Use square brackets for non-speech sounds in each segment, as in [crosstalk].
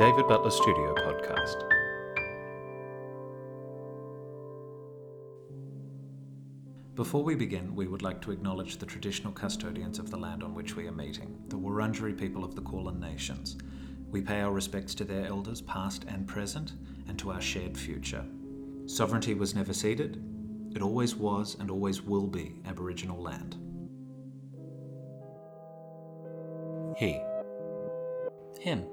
David Butler Studio podcast. Before we begin, we would like to acknowledge the traditional custodians of the land on which we are meeting, the Wurundjeri people of the Kulin Nations. We pay our respects to their elders, past and present, and to our shared future. Sovereignty was never ceded, it always was and always will be Aboriginal land. He. Him.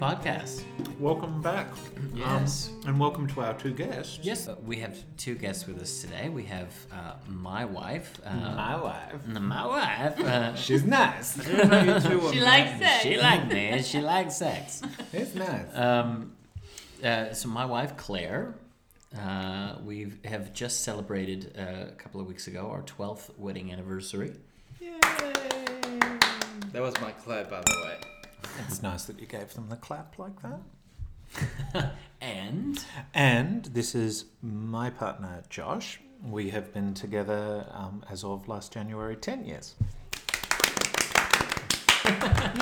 On the He Him podcast. Welcome back. Yes. Um, and welcome to our two guests. Yes, uh, we have two guests with us today. We have uh, my wife. Uh, My wife. my wife. Uh, [laughs] She's nice. [laughs] She likes sex. she likes me. [laughs] She likes sex. It's nice. Um, uh, so my wife Claire, uh, we have just celebrated uh, a couple of weeks ago our twelfth wedding anniversary. Yay! That was my clap, by the way. It's nice that you gave them the clap like that. [laughs] And And this is my partner, Josh. We have been together um, as of last January 10 years.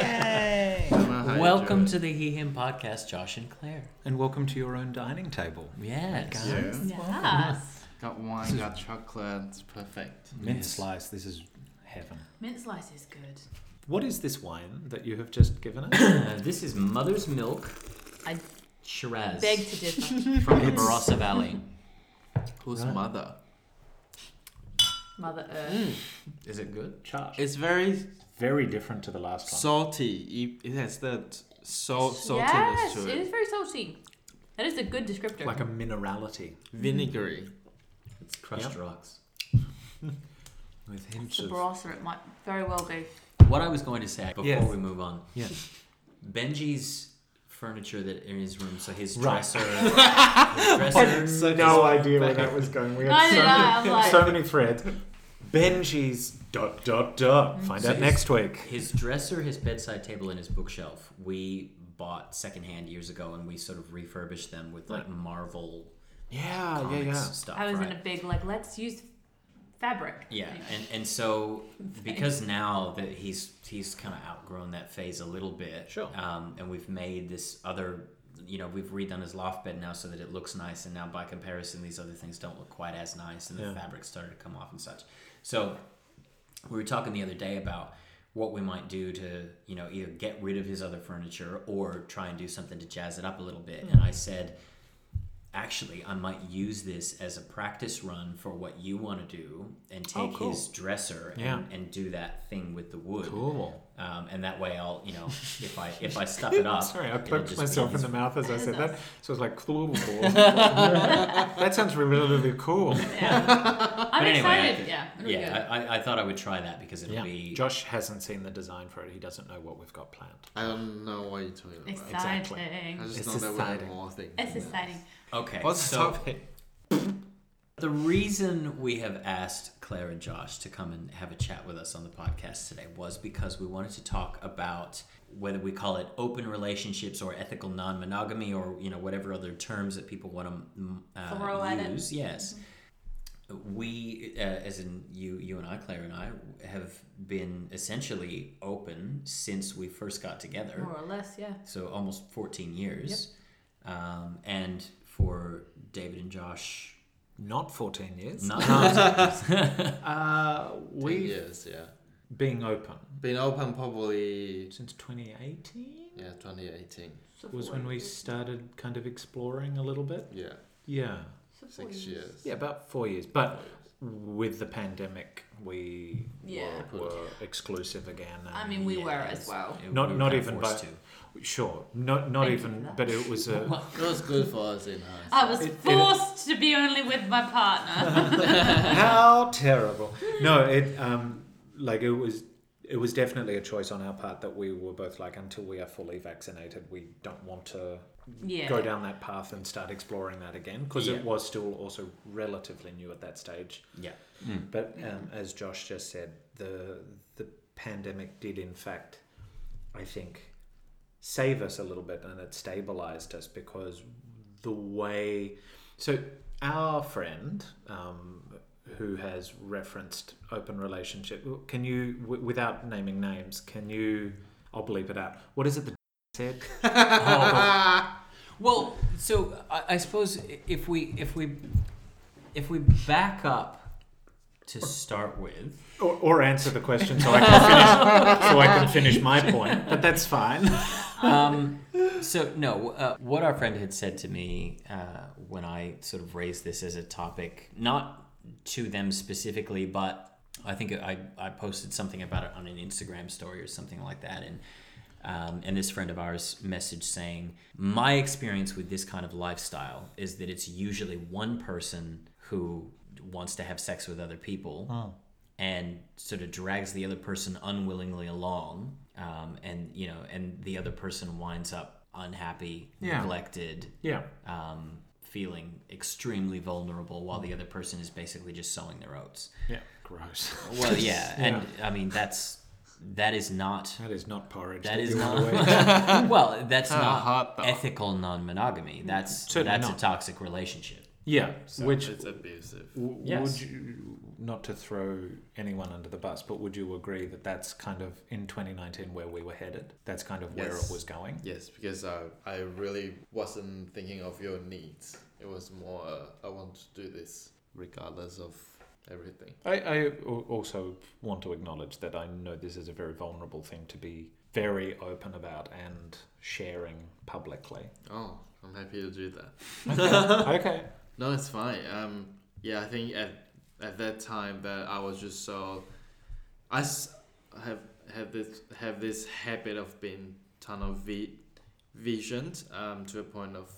Yay! I don't know how you welcome to the He Him podcast, Josh and Claire. And welcome to your own dining table. Yes. it. Yeah. Yes. Got wine, got chocolate. It's perfect. Mint Yes. slice, this is heaven. Mint slice is good. What is this wine that you have just given us? [coughs] Uh, this is Mother's Milk I Shiraz beg to differ. [laughs] from the Barossa Valley. Whose Right. mother? Mother Earth. Is it good? Charge. It's very very different to the last one. salty. It has that salt saltiness yes, to it it. is very salty. That is a good descriptor. Like a minerality. Vinegary. It's crushed Yep. rocks. [laughs] With it's hints a of. Barossa, it might very well be. What I was going to say before Yes. we move on, Yeah. Benji's furniture that in his room, so his Right. dresser, [laughs] his dresser, So no idea where that was going. We I had so, did, many, like- so many threads. Benji's dot dot dot. Find So out his- next week. his dresser, his bedside table, and his bookshelf. We bought secondhand years ago, and we sort of refurbished them with like Marvel Yeah, yeah, comics yeah. stuff. I was right? in a big like let's use fabric. Yeah, Anyway. and and so because now that he's he's kind of outgrown that phase a little bit, Sure. Um, and we've made this other, you know, we've redone his loft bed now so that it looks nice, and now by comparison, these other things don't look quite as nice, and the fabric started to come off and such. So we were talking the other day about what we might do to, you know, either get rid of his other furniture or try and do something to jazz it up a little bit. And I said, actually, I might use this as a practice run for what you want to do and Oh, take cool. his dresser and, and do that thing with the wood. Cool. Um, and that way, I'll, you know, [laughs] if I if I stuff it up, [laughs] Sorry, I it'll poked just be myself in the mouth as I said that. [laughs] So it's like, cool. that sounds really cool. I'm But anyway, I excited. could- yeah. it'll be good. Yeah, I, I, I thought I would try that because it'll Yeah. be Josh hasn't seen the design for it. He doesn't know what we've got planned. I don't know why you're talking about. exciting. exactly. I just It's know that we have exciting. more things. It's exciting. okay. What's the topic? The reason we have asked Claire and Josh to come and have a chat with us on the podcast today was because we wanted to talk about whether we call it open relationships or ethical non-monogamy or you know whatever other terms that people want to uh, Throw at it. use. Yes. We, uh, as in you, you and I, Claire and I, have been essentially open since we first got together More or less, yeah. so almost 14 years um, and for david and josh Not 14 years. No. [laughs] Uh, [laughs] Ten we've years, yeah. being open Been open probably since 2018 yeah 2018. So was four when we years. started kind of exploring a little bit. Yeah, Yeah. So four six years. Yeah, about four years. But with the pandemic, we Yeah. were, were exclusive again. I and- mean, we were Yes. as well. It- Not- we not kinda even forced by- Sure, not not Thank even, but it was a. [laughs] It was good for us in hindsight. I was It- it- forced to be only with my partner. [laughs] How terrible! No, it um like it was it was definitely a choice on our part that we were both like until we are fully vaccinated, we don't want to yeah. go down that path and start exploring that again because Yeah. it was still also relatively new at that stage. yeah But um, as Josh just said, the the pandemic did in fact, I think, save us a little bit and it stabilized us because the way. So, our friend um, who has referenced open relationship, can you, w- without naming names, can you. I'll bleep it out. What is it that [laughs] said? Well, so I, I suppose if we if we if we back up to start with, Or, or answer the question so I can finish, so I can finish my point. But that's fine. [laughs] um, so no, uh, what our friend had said to me uh, when I sort of raised this as a topic, not to them specifically, but I think I, I posted something about it on an Instagram story or something like that, and um, and this friend of ours message saying, my experience with this kind of lifestyle is that it's usually one person who wants to have sex with other people and sort of drags the other person unwillingly along um, and you know and the other person winds up unhappy Yeah. neglected Yeah. um, feeling extremely vulnerable while the other person is basically just sowing their oats Yeah. Gross. well yeah [laughs] and i mean that's that is not That is not porridge. that is not [laughs] well that's [laughs] Kinda not hot, ethical non-monogamy that's Certainly that's not. a toxic relationship yeah. So Which it's abusive. w- Yes. would you not to throw anyone under the bus, but would you agree that that's kind of in 2019 where we were headed? That's kind of where Yes. it was going. Yes, because I, I really wasn't thinking of your needs. It was more, uh, I want to do this regardless of everything. I, I also want to acknowledge that I know this is a very vulnerable thing to be very open about and sharing publicly. Oh, I'm happy to do that. Okay. [laughs] okay. No, it's fine. Um, yeah, I think at at that time that I was just so, I s- have have this have this habit of being tunnel vi- visioned um, to a point of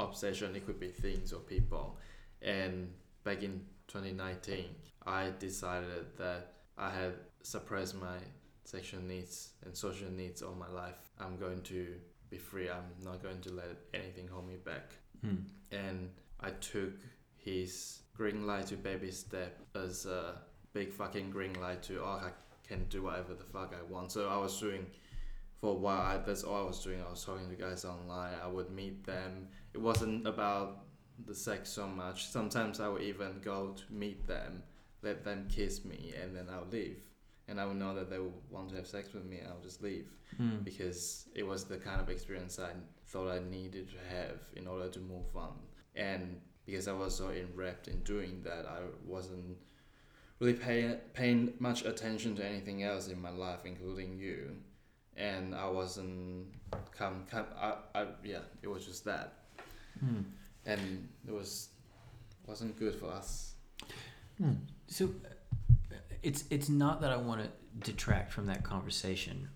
obsession. It could be things or people, and back in 2019, I decided that I had suppressed my sexual needs and social needs all my life. I'm going to be free. I'm not going to let anything hold me back Hmm. and I took his green light to baby step as a big fucking green light to oh I can do whatever the fuck I want. So I was doing for a while. I, that's all I was doing. I was talking to guys online. I would meet them. It wasn't about the sex so much. Sometimes I would even go to meet them, let them kiss me, and then I'll leave. And I would know that they would want to have sex with me. I'll just leave Hmm. because it was the kind of experience I thought I needed to have in order to move on. And because I was so enwrapped in doing that, I wasn't really paying paying much attention to anything else in my life, including you. And I wasn't come come I, I yeah, it was just that. Hmm. And it was wasn't good for us. So uh, it's it's not that I want to detract from that conversation.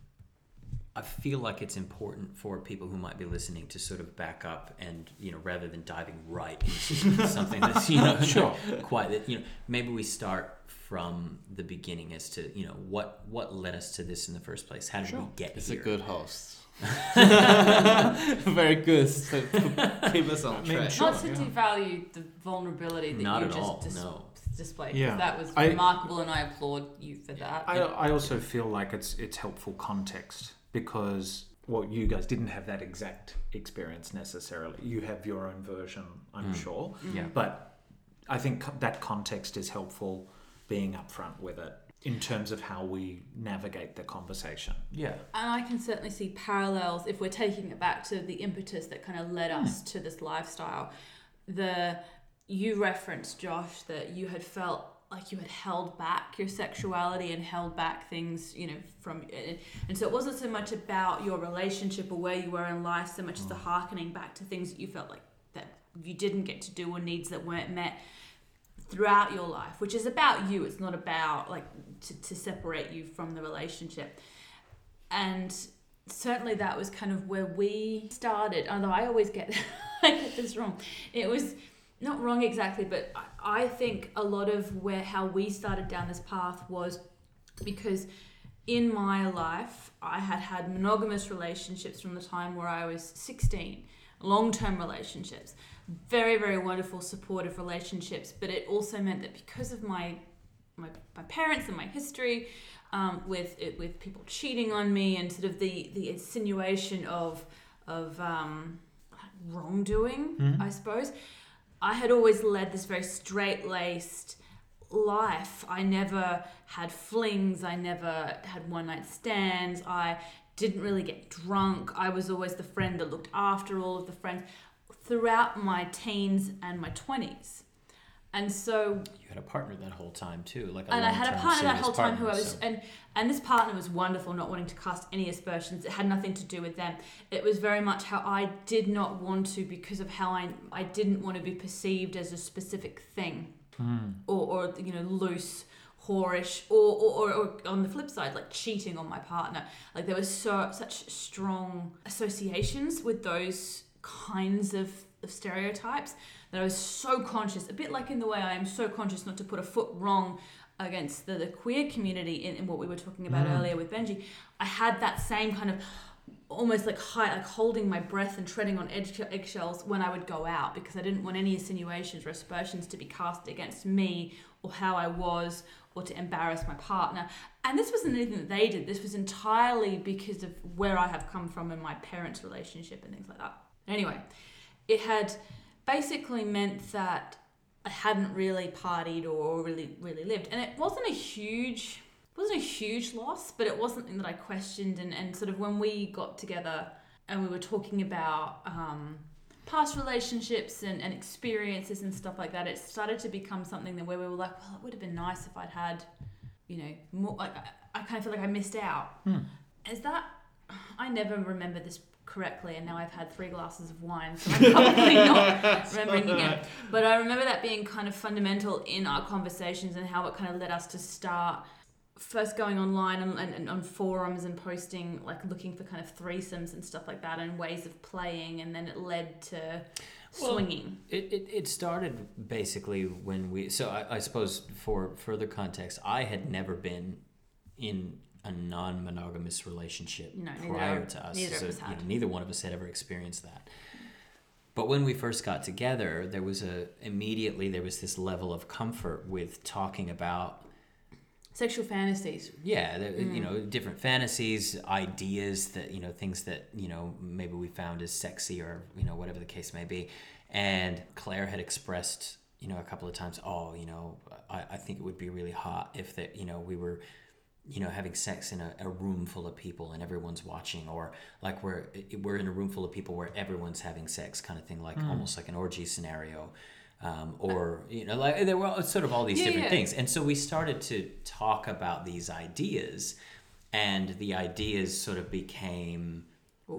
I feel like it's important for people who might be listening to sort of back up and you know rather than diving right into [laughs] something that's you know Sure. [laughs] quite that you know maybe we start from the beginning as to you know what what led us to this in the first place. How did we get It's here? It's a good host. [laughs] Very good. So keep us on mean, track. sure. Not to yeah. devalue the vulnerability that Not you at just all, dis- no. displayed. Yeah. because that was I- remarkable, and I applaud you for that. I, I also feel like it's it's helpful context because well you guys didn't have that exact experience necessarily you have your own version i'm Mm. sure Yeah. but i think that context is helpful being upfront with it in terms of how we navigate the conversation Yeah. And I can certainly see parallels if we're taking it back to the impetus that kind of led us to this lifestyle. The you referenced Josh that you had felt like you had held back your sexuality and held back things, you know, from and- so it wasn't so much about your relationship or where you were in life, so much as the mm. harkening back to things that you felt like that you didn't get to do or needs that weren't met throughout your life, which is about you. It's not about like to, to separate you from the relationship. And certainly that was kind of where we started. Although I always get [laughs] I get this wrong. It was not wrong exactly, but I, I think a lot of where how we started down this path was because in my life I had had monogamous relationships from the time where I was 16, long-term relationships, very very wonderful supportive relationships, but it also meant that because of my my, my parents and my history, um, with it, with people cheating on me and sort of the the insinuation of of um, wrongdoing, Mhm. I suppose. I had always led this very straight laced life. I never had flings. I never had one night stands. I didn't really get drunk. I was always the friend that looked after all of the friends throughout my teens and my 20s. And so You had a partner that whole time too, like a and I had a partner that whole time who I partner, was so- and and this partner was wonderful not wanting to cast any aspersions. It had nothing to do with them. It was very much how I did not want to because of how I I didn't want to be perceived as a specific thing. Hmm. Or or you know loose whorish or, or, or, or on the flip side like cheating on my partner. Like there was so such strong associations with those kinds of, of stereotypes that I was so conscious a bit like in the way I am so conscious not to put a foot wrong against the, the queer community in, in what we were talking about mm. earlier with Benji I had that same kind of almost like high, like holding my breath and treading on egg, eggshells when I would go out because I didn't want any insinuations or aspersions to be cast against me or how I was or to embarrass my partner. And this wasn't anything that they did. This was entirely because of where I have come from and my parents' relationship and things like that. Anyway, it had basically meant that I hadn't really partied or really really lived, and it wasn't a huge wasn't a huge loss, but it was something that I questioned. And, and sort of when we got together and we were talking about um, past relationships and, and experiences and stuff like that, it started to become something that where we were like, well, it would have been nice if I'd had, you know, more. Like I, I kind of feel like I missed out. Is that? I never remember this correctly, and now I've had three glasses of wine, so I'm probably not [laughs] remembering again. But I remember that being kind of fundamental in our conversations and how it kind of led us to start first going online and, and, and on forums and posting like looking for kind of threesomes and stuff like that and ways of playing and then it led to Well, swinging It, it, it started basically when we. So I, I suppose for further context, I had never been in a non-monogamous relationship No, neither- prior to us. neither of so, us you know, neither one of us had ever experienced that. But when we first got together, there was a immediately there was this level of comfort with talking about sexual fantasies yeah the, you Mm. know different fantasies ideas that you know things that you know maybe we found as sexy or you know whatever the case may be and claire had expressed you know a couple of times oh you know i, I think it would be really hot if that you know we were you know having sex in a, a room full of people and everyone's watching or like we're we're in a room full of people where everyone's having sex kind of thing like almost like an orgy scenario um, or you know like there were sort of all these Yeah, different yeah. things and so we started to talk about these ideas and the ideas sort of became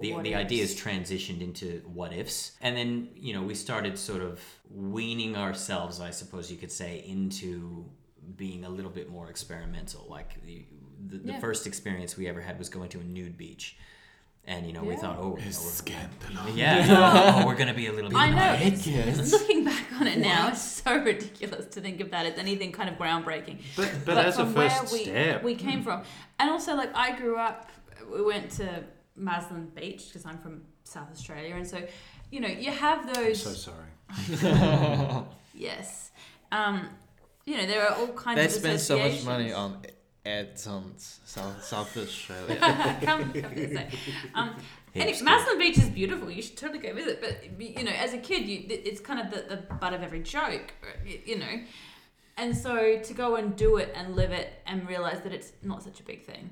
the, the ifs. ideas transitioned into what ifs and then you know we started sort of weaning ourselves i suppose you could say into being a little bit more experimental like the, the, the Yeah. first experience we ever had was going to a nude beach and you know we thought oh you know, It's we're, scandalous. yeah oh, we're gonna be a little [laughs] bit I know. It's, looking back on it now, it's so ridiculous to think of that as Anything kind of groundbreaking. But, but, that's the from first where we, step. we came from, and also like I grew up, we went to Maslin Beach because I'm from South Australia, and so you know you have those. So sorry. [laughs] Yes, um, you know there are all kinds They of They spend so much money on ads on South, South Australia. [laughs] come, come. Um, anyway, Hipster. Maslin Beach is beautiful. You should totally go visit. But you know, as a kid, you it's kind of the, the butt of every joke, you know. And so to go and do it and live it and realize that it's not such a big thing,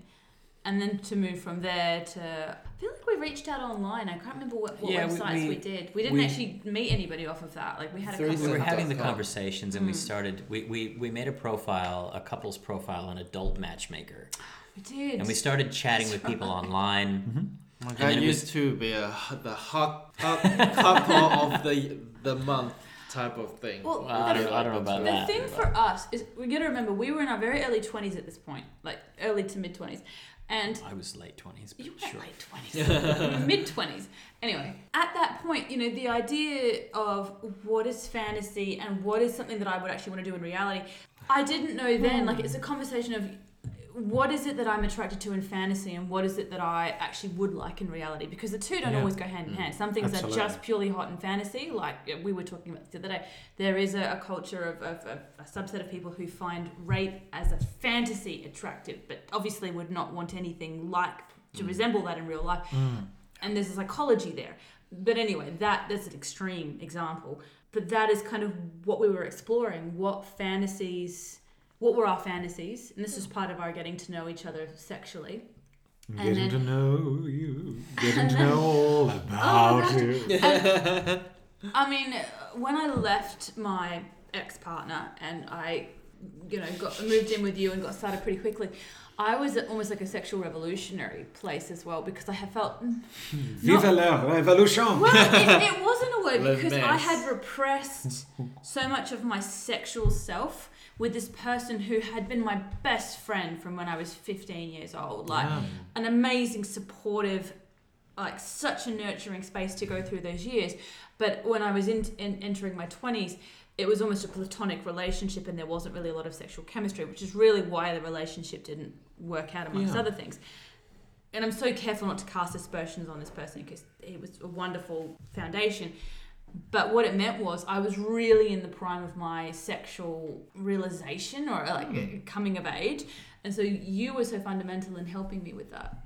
and then to move from there to I feel like we reached out online. I can't remember what, what Yeah, websites we, we- did. We didn't we- actually meet anybody off of that. Like we had a couple. we were having the conversations and we Mm. started we, we, we made a profile a couple's profile on adult matchmaker [gasps] We did. and we started chatting with people [laughs] online My And God then it used to be a, the hot, hot couple of the the month type of thing. Well, Well, I the don't- I don't know about The that. thing for us is we got to remember we were in our very early twenties at this point, like early to mid twenties, and i was late 20s you were sure late twenties, [laughs] mid twenties. Anyway, at that point, you know, the idea of what is fantasy and what is something that I would actually want to do in reality, I didn't know then. Hmm. Like it's a conversation of what is it that I'm attracted to in fantasy and what is it that I actually would like in reality? Because the two don't Yeah. always go hand in hand. Mm. Some things Absolutely. are just purely hot in fantasy, like we were talking about the other day. There is a, a culture of, of, of a subset of people who find rape as a fantasy attractive, but obviously would not want anything like to mm. resemble that in real life. Mm. And there's a psychology there. But anyway, that that's an extreme example. But that is kind of what we were exploring. What fantasies what were our fantasies? And this is hmm. part of our getting to know each other sexually. And Getting then- to know you, [laughs] getting to know all oh, about God. you. I mean, when I left my ex partner and I, you know, got moved in with you and got started pretty quickly, I was at almost like a sexual revolutionary place as well because I had felt mm, [laughs] Vive la revolution! Well, it, it [laughs] wasn't a word because I had repressed so much of my sexual self with this person who had been my best friend from when I was 15 years old. Like, Wow. an amazing, supportive, like, such a nurturing space to go through those years. But when I was in, in, entering my 20s, it was almost a platonic relationship and there wasn't really a lot of sexual chemistry, which is really why the relationship didn't work out, amongst Yeah. other things and I'm so careful not to cast aspersions on this person because it was a wonderful foundation. But what it meant was I was really in the prime of my sexual realization or like hmm. coming of age, and so you were so fundamental in helping me with that.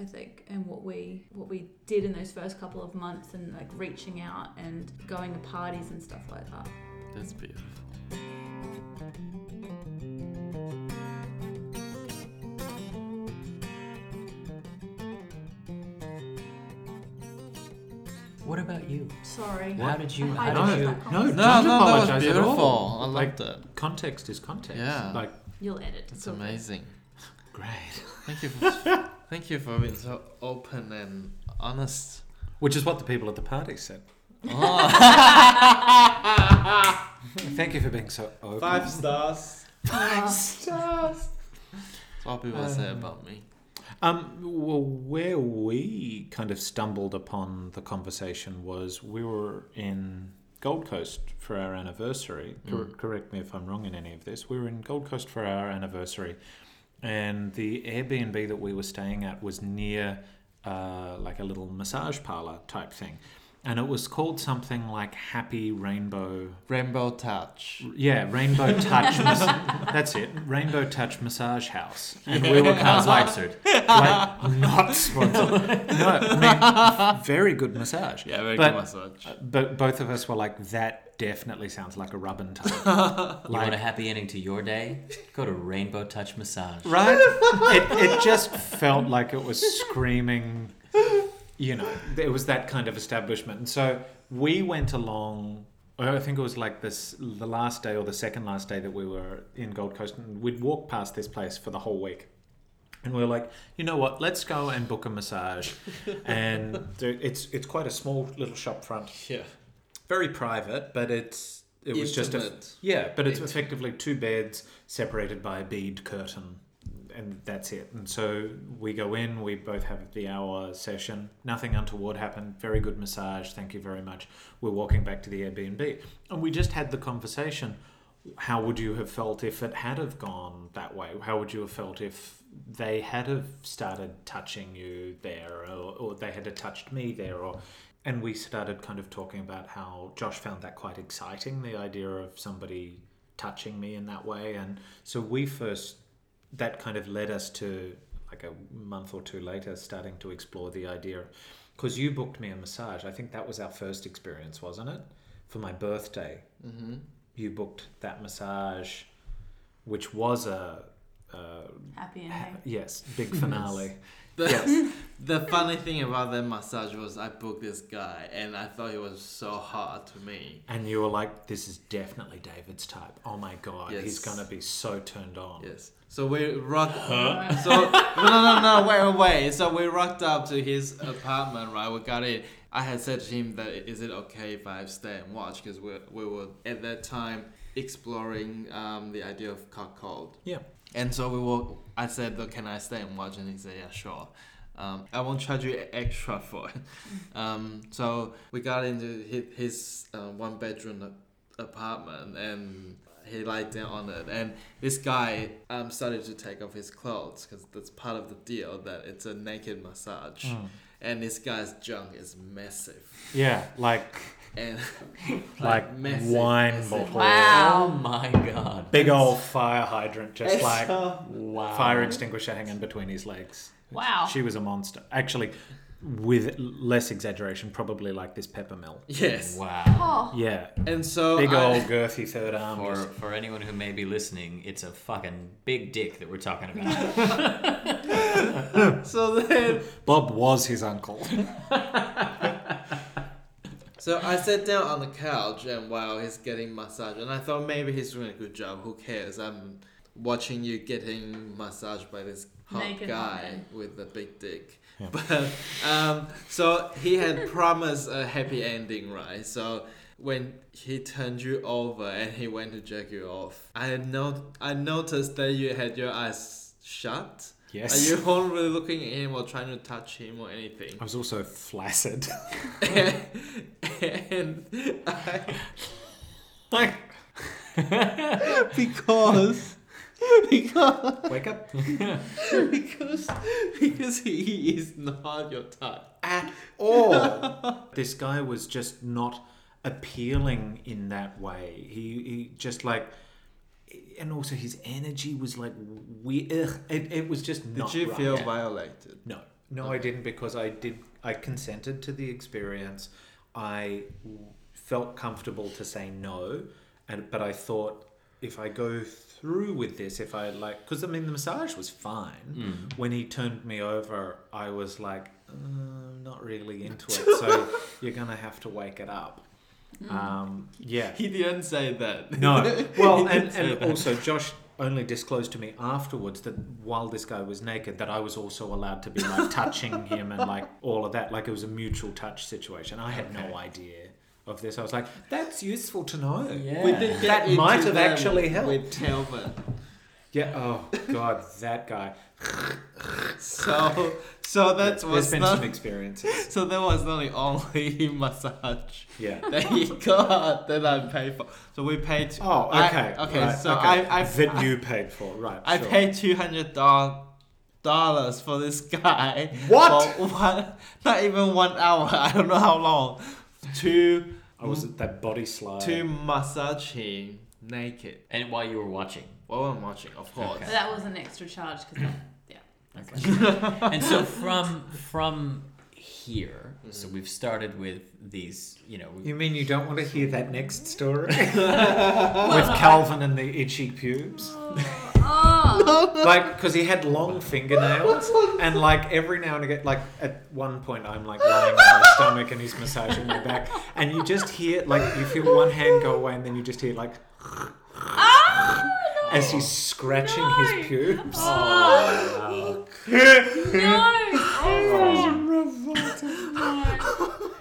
I think, and what we what we did in those first couple of months, and like reaching out and going to parties and stuff like that. That's beautiful. What about you? Sorry. How did you? I How did hijacked you? that No, no, No, Don't no, that was apologize at all. beautiful. I Like- loved it. Context is context. Yeah. Like, You'll edit. It's Go for it. amazing. great. Thank you. [laughs] For, thank you for being so open and honest. Which is what the people at the party said. Oh, [laughs] Thank you for being so open. five stars. Stars. That's what people say um, about me. Um, well, where we kind of stumbled upon the conversation was we were in Gold Coast for our anniversary. Cor- Mm. correct me if I'm wrong in any of this. We were in Gold Coast for our anniversary, and the Airbnb that we were staying at was near uh, like a little massage parlor type thing. And it was called something like Happy Rainbow Rainbow touch. yeah, Rainbow [laughs] Touch. mas- that's it. Rainbow Touch Massage House, and we were kind of like, Sponsored. like not sponsored. No, I mean very good massage. Yeah, very But- good massage. Uh, but both of us were like, that definitely sounds like a rub and tug. You want a happy ending to your day? Go to Rainbow Touch Massage. right? It, it just felt like it was screaming. You know, it was that kind of establishment, and so we went along. I think it was like this the last day or the second last day that we were in Gold Coast, and we'd walk past this place for the whole week. And we were like, you know what? Let's go and book a massage. [laughs] and it's it's quite a small little shop front, Yeah. very private, but it's it was just a yeah, but it's Intimate. effectively two beds separated by a bead curtain, and that's it. And so we go in, we both have the hour session. Nothing untoward happened. Very good massage. Thank you very much. We're walking back to the Airbnb, and we just had the conversation. How would you have felt if it had have gone that way? How would you have felt if they had have started touching you there, or, or they had touched me there, or and we started kind of talking about how Josh found that quite exciting, the idea of somebody touching me in that way. And so we first, that kind of led us to like a month or two later starting to explore the idea. Because you booked me a massage. I think that was our first experience, wasn't it? For my birthday, Mm-hmm. you booked that massage, which was a, a Happy ending. yes, big [laughs] finale. [laughs] The, yes. [laughs] the funny thing about that massage was I booked this guy and I thought he was so hot to me. And you were like, this is definitely David's type. Oh my God, he's going to be so turned on. Yes. So we rocked. So no, no, no, wait, wait. So we rocked up to his apartment, right? We got in. I had said to him that is it okay if I stay and watch because we we were at that time exploring um, the idea of cuckold. Yeah. And so we were. I said, "Look, can I stay and watch?" And he said, "Yeah, sure." Um, I won't charge you extra for it. [laughs] Um, so we got into his, his uh, one bedroom apartment, and he lied down on it, and this guy um started to take off his clothes because that's part of the deal that it's a naked massage, Mm. and this guy's junk is massive, Yeah, like [laughs] and like massive, wine massive. bottle, Wow. Oh my god. big old fire hydrant, just It's like so- Wow. fire extinguisher hanging between his legs. Wow. She was a monster. Actually, with less exaggeration, probably like this pepper mill. yes, Wow. Oh. Yeah, and so big I- old girthy third arm. For, just- for anyone who may be listening, it's a fucking big dick that we're talking about. [laughs] so then Bob was his uncle. [laughs] So I sat down on the couch and while he's getting massage, and I thought maybe he's doing a good job. Who cares? I'm watching you getting massaged by this hot Naked guy hot man. with a big dick. Yeah. [laughs] But um, so he had promised a happy ending, right? So when he turned you over and he went to jerk you off, I know I noticed that you had your eyes shut. Yes. Are you all really looking at him or trying to touch him or anything? I was also flaccid. [laughs] and I, [laughs] like, because [laughs] because wake up. [laughs] [laughs] because because he is not your type. At all. this guy was just not appealing in that way. He, he just like. And also his energy was like weird. It, it was just Did you right. feel violated? No, no, I didn't because I did. I consented to the experience. i felt comfortable to say no, and but I thought if I go through with this, if I like, because I mean the massage was fine. When he turned me over, I was like, uh, I'm not really into it. So [laughs] you're gonna have to wake it up. Um, yeah. He didn't say that. No. [laughs] Well, and, and also Josh only disclosed to me afterwards that while this guy was naked, that I was also allowed to be like touching him and like all of that. Like it was a mutual touch situation. I had no idea of this. I was like, that's useful to know. Yeah. We did get That might have actually helped. with Telvin. Yeah. Oh God, that guy. So so that There's was been not some experiences. so that was not the only [laughs] massage Yeah. that he got that I paid for. So we paid. Oh, I- okay. okay, right, so okay. I I that you paid for, right? I sure. paid two hundred dollars for this guy. What? For one, not even one hour. [laughs] I don't know how long. To I was at that body slide. to massage him naked. and while you were watching. While I'm watching, of course. But that was an extra charge because yeah. Okay. and so from from here, so Mm-hmm. we've started with these, you know, You mean you don't want to hear that next story [laughs] with Calvin and the itchy pubes? Oh. [laughs] like because he had long fingernails [laughs] and like every now and again like at one point i'm like lying on my stomach and he's massaging my back and you just hear like you feel one hand go away and then you just hear like no. as he's scratching No. his pubes Oh, [laughs] no. Oh. oh,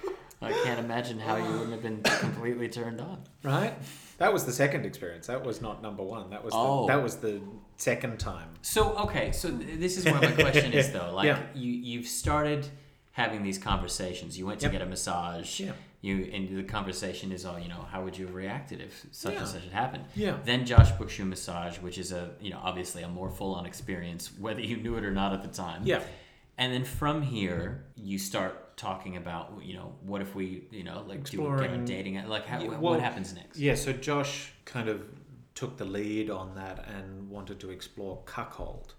I can't imagine how you wouldn't have been completely turned on. right that was the second experience that was not number one that was Oh. the, that was the second time So okay, so this is where my question is [laughs] though. Like Yeah. you you've started having these conversations. You went to Yep. get a massage. Yeah. You and the conversation is all you know. How would you have reacted if such Yeah. and such had happened? Yeah. Then Josh books you a massage, which is a you know obviously a more full on experience, whether you knew it or not at the time. yeah And then from here, you start talking about you know what if we you know like do get Exploring- on dating like how, Yeah, what happens next? Yeah, so Josh kind of took the lead on that and wanted to explore cuckold.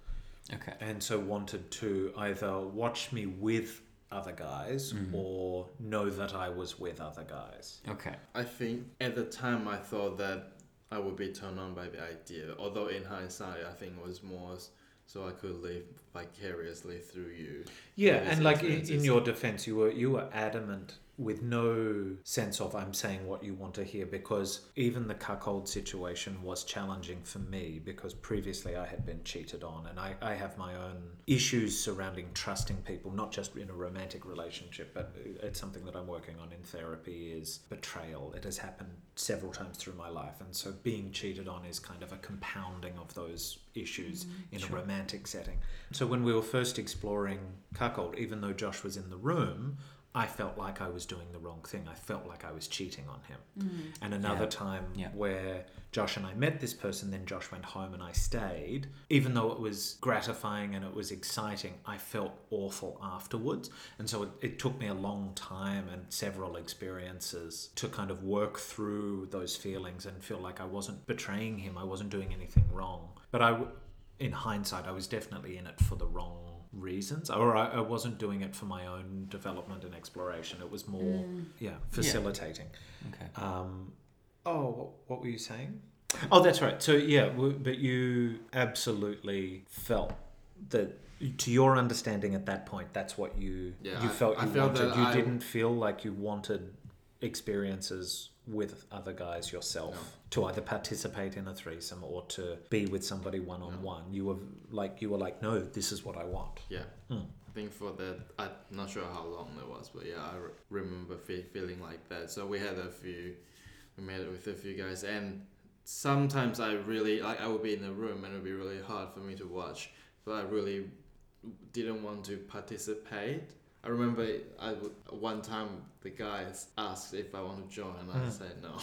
Okay. And so wanted to either watch me with other guys mm-hmm. or know that I was with other guys. Okay. I think at the time I thought that I would be turned on by the idea. Although in hindsight, I think it was more s- so I could live vicariously through you. Yeah, and like in, in your defense, you were you were adamant with no sense of I'm saying what you want to hear because even the cuckold situation was challenging for me because previously I had been cheated on and I, I have my own issues surrounding trusting people, not just in a romantic relationship, but it's something that I'm working on in therapy is betrayal. It has happened several times through my life and so being cheated on is kind of a compounding of those issues mm-hmm. in a romantic setting. So when we were first exploring cuckold, even though Josh was in the room, I felt like I was doing the wrong thing. I felt like I was cheating on him. Mm. And another Yeah. time Yeah. where Josh and I met this person, then Josh went home and I stayed. Even though it was gratifying and it was exciting, I felt awful afterwards. And so it, it took me a long time and several experiences to kind of work through those feelings and feel like I wasn't betraying him, I wasn't doing anything wrong. But I, w- in hindsight, I was definitely in it for the wrong reasons, or I, I wasn't doing it for my own development and exploration. It was more, Mm. yeah, facilitating. Okay. Um, oh, what, what were you saying? Oh, that's right. So yeah, w- but you absolutely felt that, to your understanding at that point, that's what you Yeah, you I- felt I you felt wanted. You I- didn't feel like you wanted experiences with other guys yourself No. to either participate in a threesome or to be with somebody one on one. You were like you were like, no, this is what I want. Yeah. Mm. I think for that, I'm not sure how long it was, but yeah, I re- remember fe- feeling like that. So we had a few, we met it with a few guys, and sometimes I really like I would be in the room and it would be really hard for me to watch, but I really didn't want to participate. I remember I one time the guys asked if I want to join, and I Mm. said no.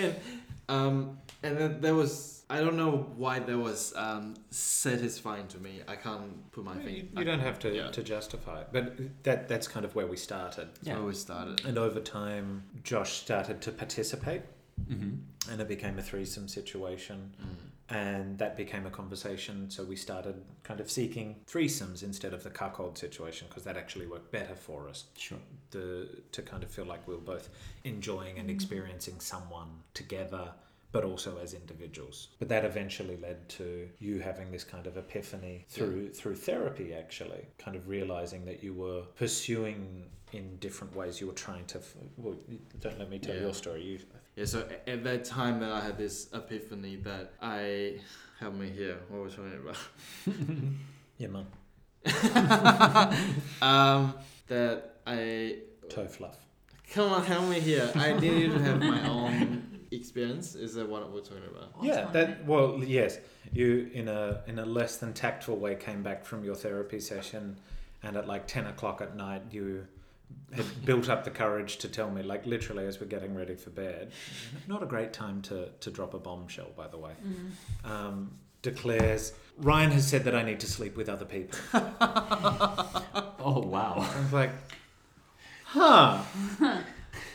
and, [laughs] um, and then there was I don't know why that was um, satisfying to me. I can't put my You, finger. you don't have to, Yeah. to justify it, but that that's kind of where we started. That's where we started. And over time, Josh started to participate, Mm-hmm. and it became a threesome situation, Mm. and that became a conversation. So we started kind of seeking threesomes instead of the cuckold situation because that actually worked better for us. Sure. The to kind of feel like we were both enjoying and Mm. experiencing someone together. But also as individuals. But that eventually led to you having this kind of epiphany through through therapy. Actually, kind of realizing that you were pursuing in different ways. You were trying to. Well, don't let me tell Yeah. your story. You Yeah, so at that time that I had this epiphany that I help me here. What was I talking about? [laughs] Your mum. [laughs] um, that I Toe fluff. come on, help me here. I needed to have my own experience. Is that what we're talking about? Yeah, that well, yes. You in a in a less than tactful way came back from your therapy session, and at like ten o'clock at night you had built up the courage to tell me, like literally as we're getting ready for bed. Not a great time to to drop a bombshell, by the way. Mm. Um, declares Ryan has said that I need to sleep with other people. [laughs] Oh wow. I was like, huh, [laughs]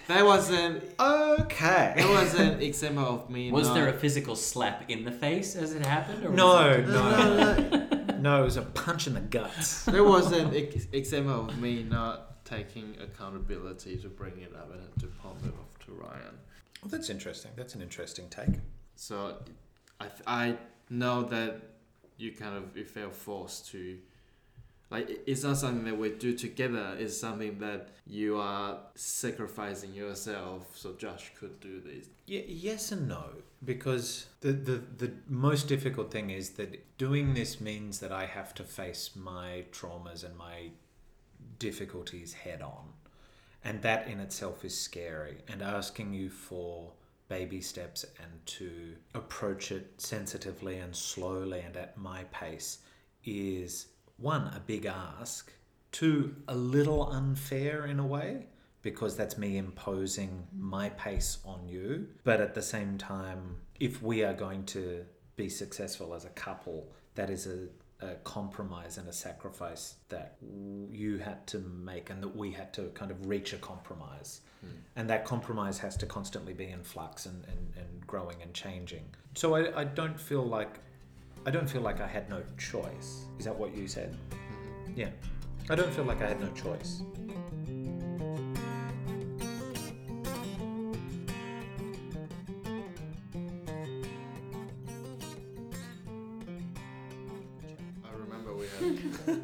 That wasn't okay. that was an example of me. Was not, there a physical slap in the face as it happened? Or No, it- no, no. It was a punch in the guts. There was an ex- example of me not taking accountability to bring it up and to pump it off to Ryan. Well, that's interesting. That's an interesting take. So I th- I know that you kind of you feel forced to like it's not something that we do together. It's something that you are sacrificing yourself so Josh could do this. Y- yes and no, because the, the the most difficult thing is that doing this means that I have to face my traumas and my difficulties head on, and that in itself is scary. And asking you for baby steps and to approach it sensitively and slowly and at my pace is one a big ask, two a little unfair in a way because that's me imposing my pace on you. But at the same time, if we are going to be successful as a couple, that is a, a compromise and a sacrifice that you had to make and that we had to kind of reach a compromise. Hmm. And that compromise has to constantly be in flux and, and, and growing and changing. So I, I don't feel like I don't feel like I had no choice. Is that what you said? Mm-hmm. Yeah. I don't feel like I had no choice.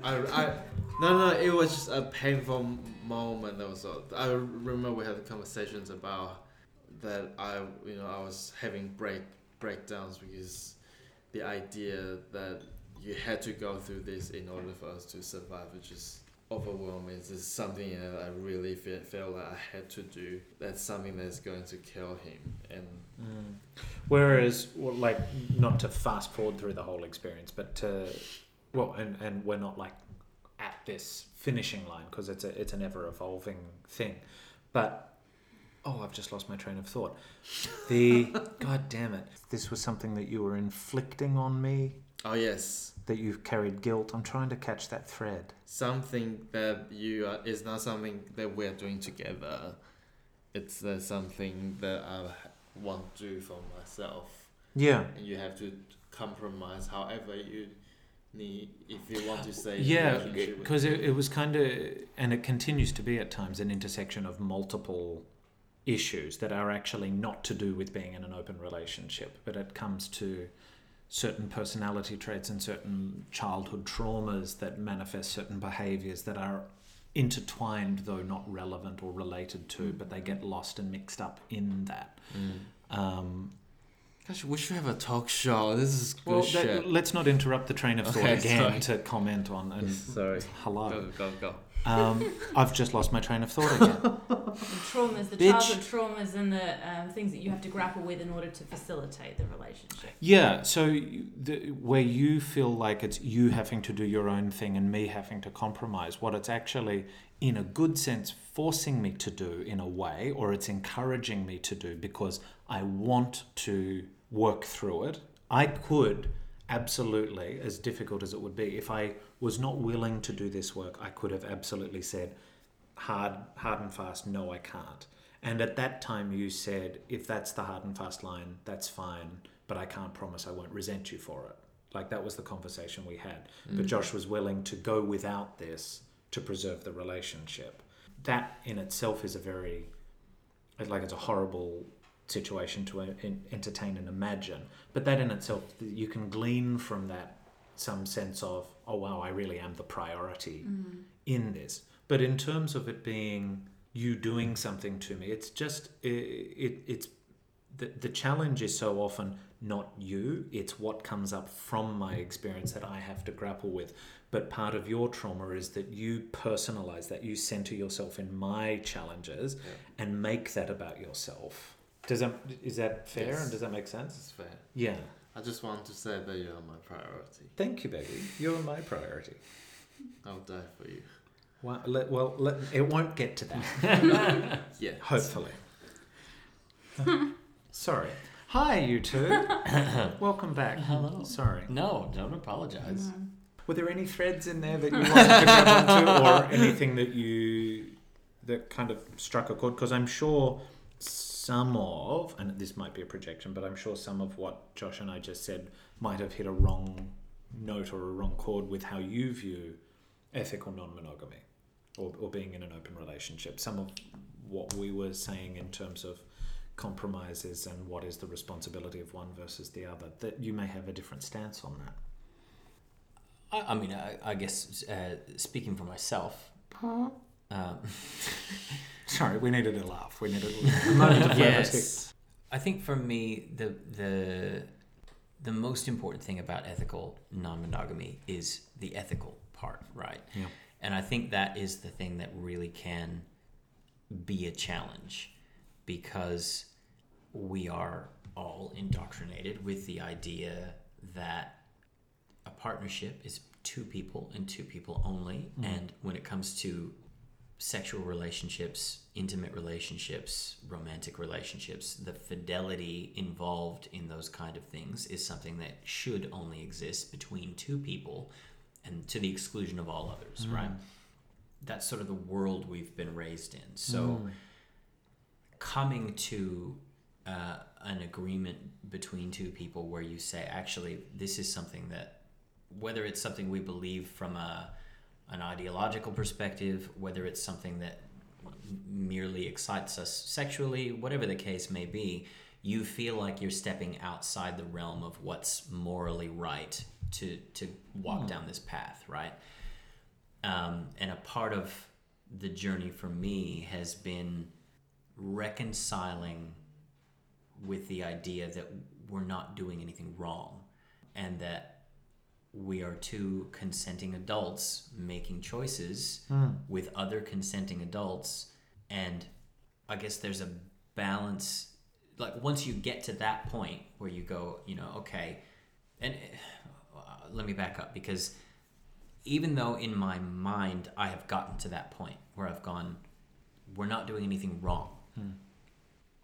I, I no no it was just a painful moment. All. I remember we had conversations about that. I you know I was having break breakdowns because the idea that you had to go through this in order for us to survive is just overwhelming. It's just something that I really feel, felt like I had to do. That's something that's going to kill him. And mm. Whereas, well, like, not to fast forward through the whole experience, but to, well, and, and we're not like at this finishing line because it's a it's an ever evolving thing. But oh, I've just lost my train of thought. The [laughs] god damn it, this was something that you were inflicting on me. Oh yes, That you've carried guilt. I'm trying to catch that thread. something that you are is not something that we are doing together. It's uh, something that I want to do for myself, Yeah. and you have to compromise however you if you want to a Yeah, because it, it was kind of, and it continues to be at times, an intersection of multiple issues that are actually not to do with being in an open relationship, but it comes to certain personality traits and certain childhood traumas that manifest certain behaviors that are intertwined, though not relevant or related to, but they get lost and mixed up in that. Mm. Um, Gosh, we should have a talk show. This is good well, shit. that, let's not interrupt the train of thought Okay, again sorry. to comment on. And Sorry. hello. Go go go. Um, I've just lost my train of thought again. [laughs] The traumas, the Bitch. childhood traumas, and the um, things that you have to grapple with in order to facilitate the relationship. yeah, so the, where you feel like it's you having to do your own thing and me having to compromise, what it's actually, in a good sense, forcing me to do in a way, or it's encouraging me to do because I want to work through it. I could absolutely, as difficult as it would be, if I was not willing to do this work, I could have absolutely said, hard, hard and fast, no, I can't. And at that time, you said, if that's the hard and fast line, that's fine, but I can't promise I won't resent you for it. Like that was the conversation we had. But mm. Josh was willing to go without this to preserve the relationship. That in itself is a very, like, it's a horrible situation to entertain and imagine. But that in itself, you can glean from that some sense of, oh wow, I really am the priority mm. in this. But in terms of it being you doing something to me, it's just it, it it's the the challenge is so often not you, it's what comes up from my experience that I have to grapple with. But part of your trauma is that you personalize that, you center yourself in my challenges and make that about yourself. Does that is that fair Yes. and does that make sense? It's fair. Yeah. I just want to say that you are my priority. Thank you, baby. You're my priority. I'll die for you. Well, let, well let, it won't get to that. [laughs] Yeah. Hopefully. [laughs] Sorry. Hi, you two. [coughs] Welcome back. Hello. Sorry. No, don't apologize. Mm. Were there any threads in there that you wanted to grab onto, [laughs] or anything that you that kind of struck a chord? Because I'm sure some of, and this might be a projection, but I'm sure some of what Josh and I just said might have hit a wrong note or a wrong chord with how you view ethical non-monogamy or, or being in an open relationship. Some of what we were saying in terms of compromises and what is the responsibility of one versus the other, that you may have a different stance on that. I, I mean, I, I guess uh, speaking for myself, um, [laughs] Sorry, we needed a laugh. We needed a [laughs] moment of yes, I think for me the the the most important thing about ethical non-monogamy is the ethical part, right? Yeah. And I think that is the thing that really can be a challenge because we are all indoctrinated with the idea that a partnership is two people and two people only. And when it comes to sexual relationships, intimate relationships, romantic relationships, the fidelity involved in those kind of things is something that should only exist between two people and to the exclusion of all others, right? That's sort of the world we've been raised in. So coming to uh, an agreement between two people where you say, actually, this is something that, whether it's something we believe from a an ideological perspective, whether it's something that merely excites us sexually, whatever the case may be, you feel like you're stepping outside the realm of what's morally right to to walk down this path, right? Um, and a part of the journey for me has been reconciling with the idea that we're not doing anything wrong and that we are two consenting adults making choices with other consenting adults. And i guess there's a balance like once you get to that point where you go you know okay and uh, let me back up because even though in my mind I have gotten to that point where I've gone, we're not doing anything wrong.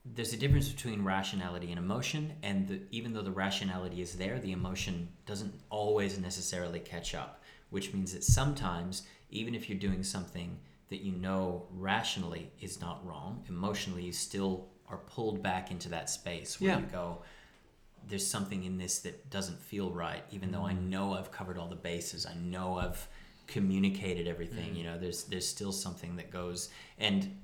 There's a difference between rationality and emotion, and the, even though the rationality is there, the emotion doesn't always necessarily catch up, which means that sometimes, even if you're doing something that you know rationally is not wrong, emotionally you still are pulled back into that space where Yeah. you go, there's something in this that doesn't feel right, even though I mm-hmm. know I've covered all the bases. I know I've communicated everything. Mm-hmm. You know, there's there's still something that goes and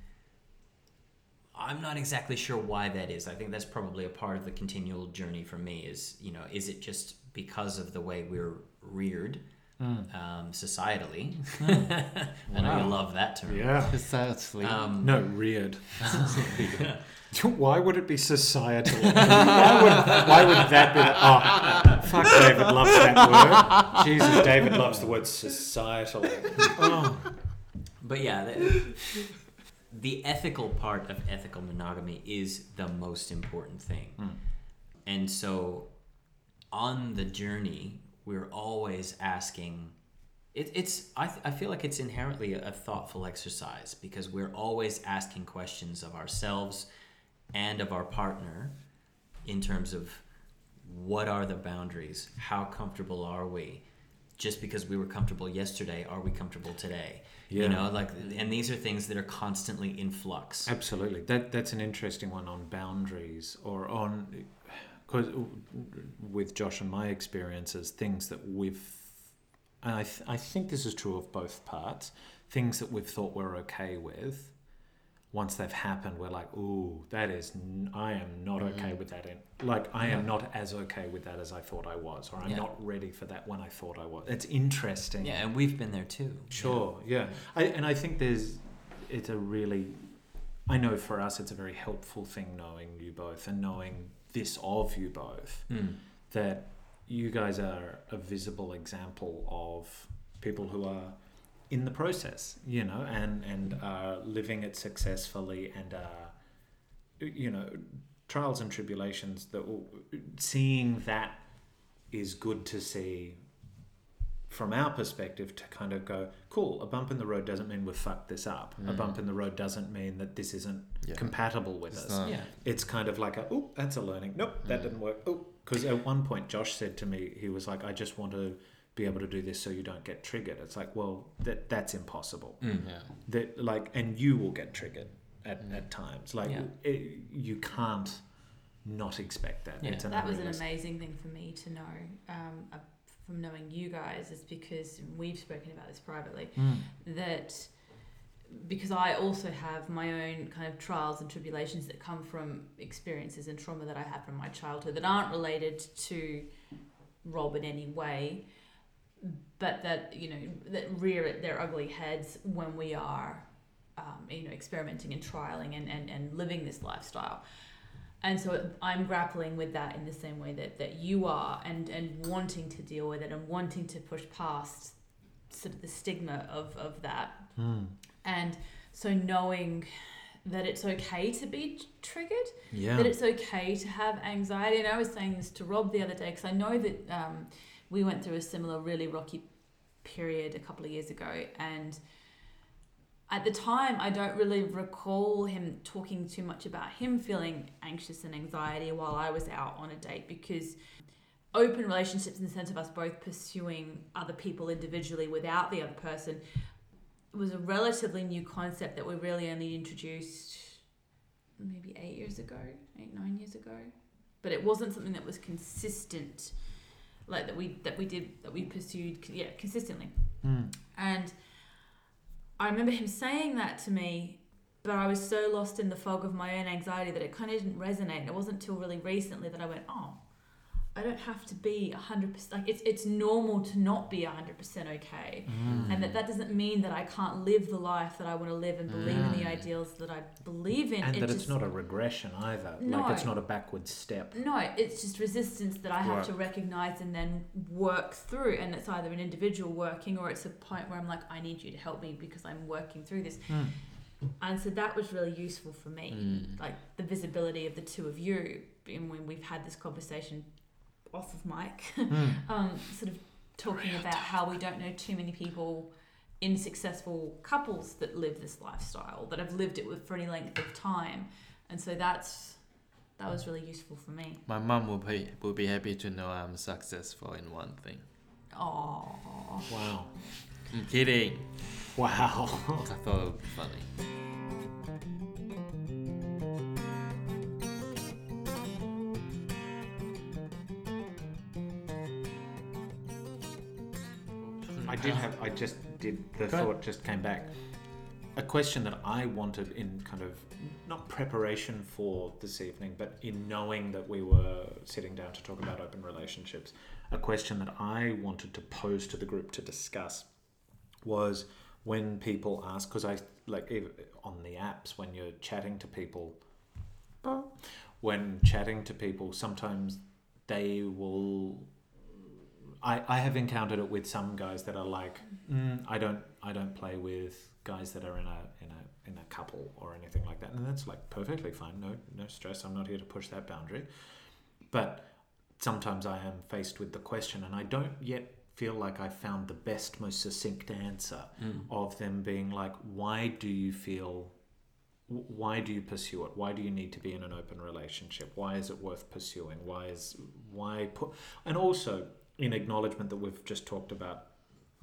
I'm not exactly sure why that is. I think that's probably a part of the continual journey for me. Is you know, is it just because of the way we're reared um, societally? [laughs] I know you love that term. Yeah. Precisely. Um, No, reared. [laughs] why would it be societal? why, would, why would that be? Oh, fuck, David loves that word. Jesus, David loves the word societal. Oh. [laughs] But yeah, the, the ethical part of ethical monogamy is the most important thing. Hmm. And so on the journey, we're always asking. It, it's I, th- I feel like it's inherently a, a thoughtful exercise because we're always asking questions of ourselves and of our partner in terms of what are the boundaries how comfortable are we just because we were comfortable yesterday are we comfortable today Yeah. you know like and these are things that are constantly in flux Absolutely. That that's an interesting one on boundaries or on cause with Josh and my experiences, things that we've and I th- I think this is true of both parts. Things that we've thought we're okay with, once they've happened, we're like, "Ooh, that is n- I am not okay with that." In like I am not as okay with that as I thought I was, or I'm Yeah. not ready for that when I thought I was. It's interesting. yeah and we've been there too Sure, yeah. I, and I think there's, it's a really, I know for us it's a very helpful thing knowing you both and knowing this of you both, Mm. that you guys are a visible example of people who are in the process, you know, and, and are living it successfully and are, you know, trials and tribulations that will, seeing that is good to see from our perspective to kind of go, cool, a bump in the road doesn't mean we've fucked this up. A mm. bump in the road doesn't mean that this isn't Yeah. compatible with It's us. not. yeah It's kind of like a, oh, that's a learning. Nope, that mm. didn't work. Oh, because at one point Josh said to me, he was like, I just want to be able to do this so you don't get triggered. It's like, well, that that's impossible. Mm. Yeah. That like, and you will get triggered at, at times. Like, Yeah. it, you can't not expect that. Yeah. It's that was an amazing thing for me to know um, uh, from knowing you guys is because we've spoken about this privately Mm. that because I also have my own kind of trials and tribulations that come from experiences and trauma that I had from my childhood that aren't related to Rob in any way, but that you know that rear their ugly heads when we are, um, you know, experimenting and trialing and, and, and living this lifestyle. And so I'm grappling with that in the same way that, that you are and, and wanting to deal with it and wanting to push past sort of the stigma of, of that. Mm. And so knowing that it's okay to be triggered, Yeah. that it's okay to have anxiety. And I was saying this to Rob the other day because I know that um, we went through a similar really rocky period a couple of years ago. And at the time, I don't really recall him talking too much about him feeling anxious and anxiety while I was out on a date because open relationships in the sense of us both pursuing other people individually without the other person was a relatively new concept that we really only introduced maybe eight years ago, eight nine years ago. But it wasn't something that was consistent, like that we that we did that we pursued, yeah, consistently. Mm. And I remember him saying that to me, but I was so lost in the fog of my own anxiety that it kind of didn't resonate. And it wasn't until really recently that I went, oh, I don't have to be 100%. Like, it's, it's normal to not be 100% okay. Mm. And that that doesn't mean that I can't live the life that I want to live and believe in the Mm. ideals that I believe in. and It that it's not a regression either. No. Like it's not a backward step. No, it's just resistance that I have Right. to recognize and then work through. And it's either an individual working or it's a point where I'm like, I need you to help me because I'm working through this. Mm. And so that was really useful for me. Mm. Like the visibility of the two of you. And when we've had this conversation off of mic, [laughs] Mm. um, sort of talking about how we don't know too many people in successful couples that live this lifestyle that have lived it with for any length of time, and so that's that was really useful for me. My mom will be will be happy to know I'm successful in one thing. Oh, Wow. I'm kidding. Wow. I thought it would be funny. I did have. I just did. The Go ahead. thought just came back. A question that I wanted in kind of not preparation for this evening, but in knowing that we were sitting down to talk about open relationships, a question that I wanted to pose to the group to discuss was when people ask, because I like on the apps when you're chatting to people, when chatting to people, sometimes they will I, I have encountered it with some guys that are like, mm, I don't I don't play with guys that are in a in a in a couple or anything like that, and that's like perfectly fine. No no stress. I'm not here to push that boundary, but sometimes I am faced with the question, and I don't yet feel like I found the best, most succinct answer of them being like, why do you feel why do you pursue it? Why do you need to be in an open relationship? Why is it worth pursuing? Why is why put and also in acknowledgement that we've just talked about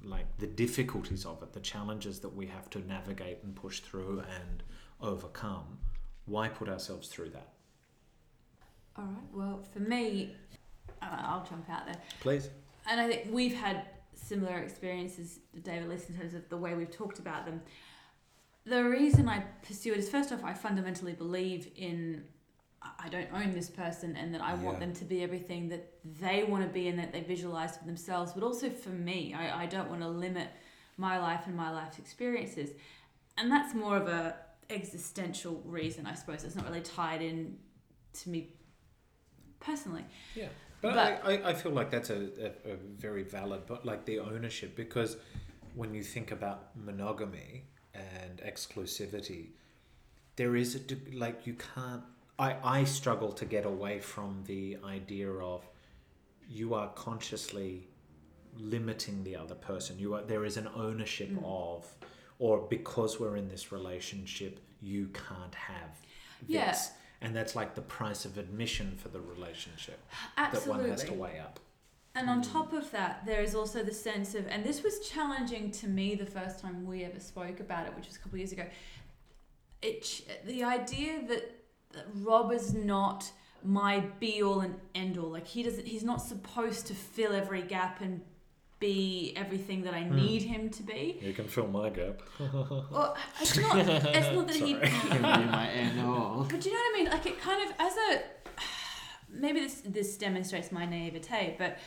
like the difficulties of it the challenges that we have to navigate and push through and overcome why put ourselves through that all right. Well, for me, uh, I'll jump out there. please and I think we've had similar experiences, David, in terms of the way we've talked about them. The reason I pursue it is first off, I fundamentally believe in I don't own this person and that I want Yeah. them to be everything that they want to be and that they visualize for themselves, but also for me. I, I don't want to limit my life and my life's experiences. And that's more of a existential reason, I suppose. It's not really tied in to me personally. Yeah, but, But- I, I, I feel like that's a, a, a very valid, but like the ownership, because when you think about monogamy and exclusivity, there is a like you can't. I I struggle to get away from the idea of you are consciously limiting the other person. You are there is an ownership Mm. of, or because we're in this relationship, you can't have this. Yeah. And that's like the price of admission for the relationship Absolutely. that one has to weigh up. And on top of that, there is also the sense of, and this was challenging to me the first time we ever spoke about it, which was a couple of years ago. It, the idea that, that Rob is not my be all and end all, like he doesn't, he's not supposed to fill every gap and be everything that I Hmm. need him to be. You can fill my gap. Well, it's [laughs] not, it's not that he. Give me my NO. But do you know what I mean? Like it kind of as a maybe this this demonstrates my naivete, but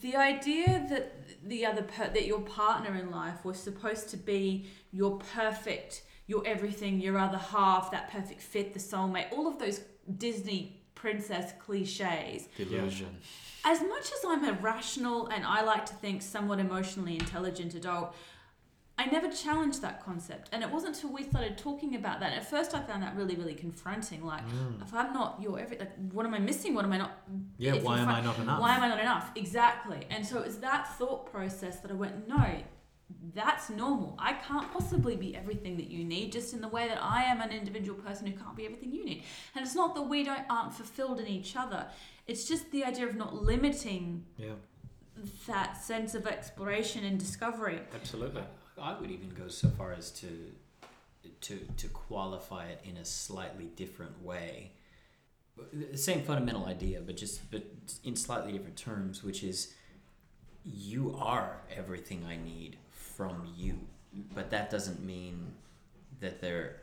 the idea that the other per, that your partner in life was supposed to be your perfect, your everything, your other half, that perfect fit, the soulmate, all of those Disney princess cliches. Delusion. As much as I'm a rational and I like to think somewhat emotionally intelligent adult, I never challenged that concept. And it wasn't until we started talking about that. At first, I found that really, really confronting. Like, mm. if I'm not your every, like, what am I missing? What am I not? Yeah, why am I not enough? Why am I not enough? Exactly. And so it was that thought process that I went, no, that's normal. I can't possibly be everything that you need, just in the way that I am an individual person who can't be everything you need. And it's not that we don't aren't fulfilled in each other. It's just the idea of not limiting Yeah, that sense of exploration and discovery. absolutely. I would even go so far as to to to qualify it in a slightly different way. The same fundamental idea, but just but in slightly different terms, which is you are everything I need from you. But that doesn't mean that there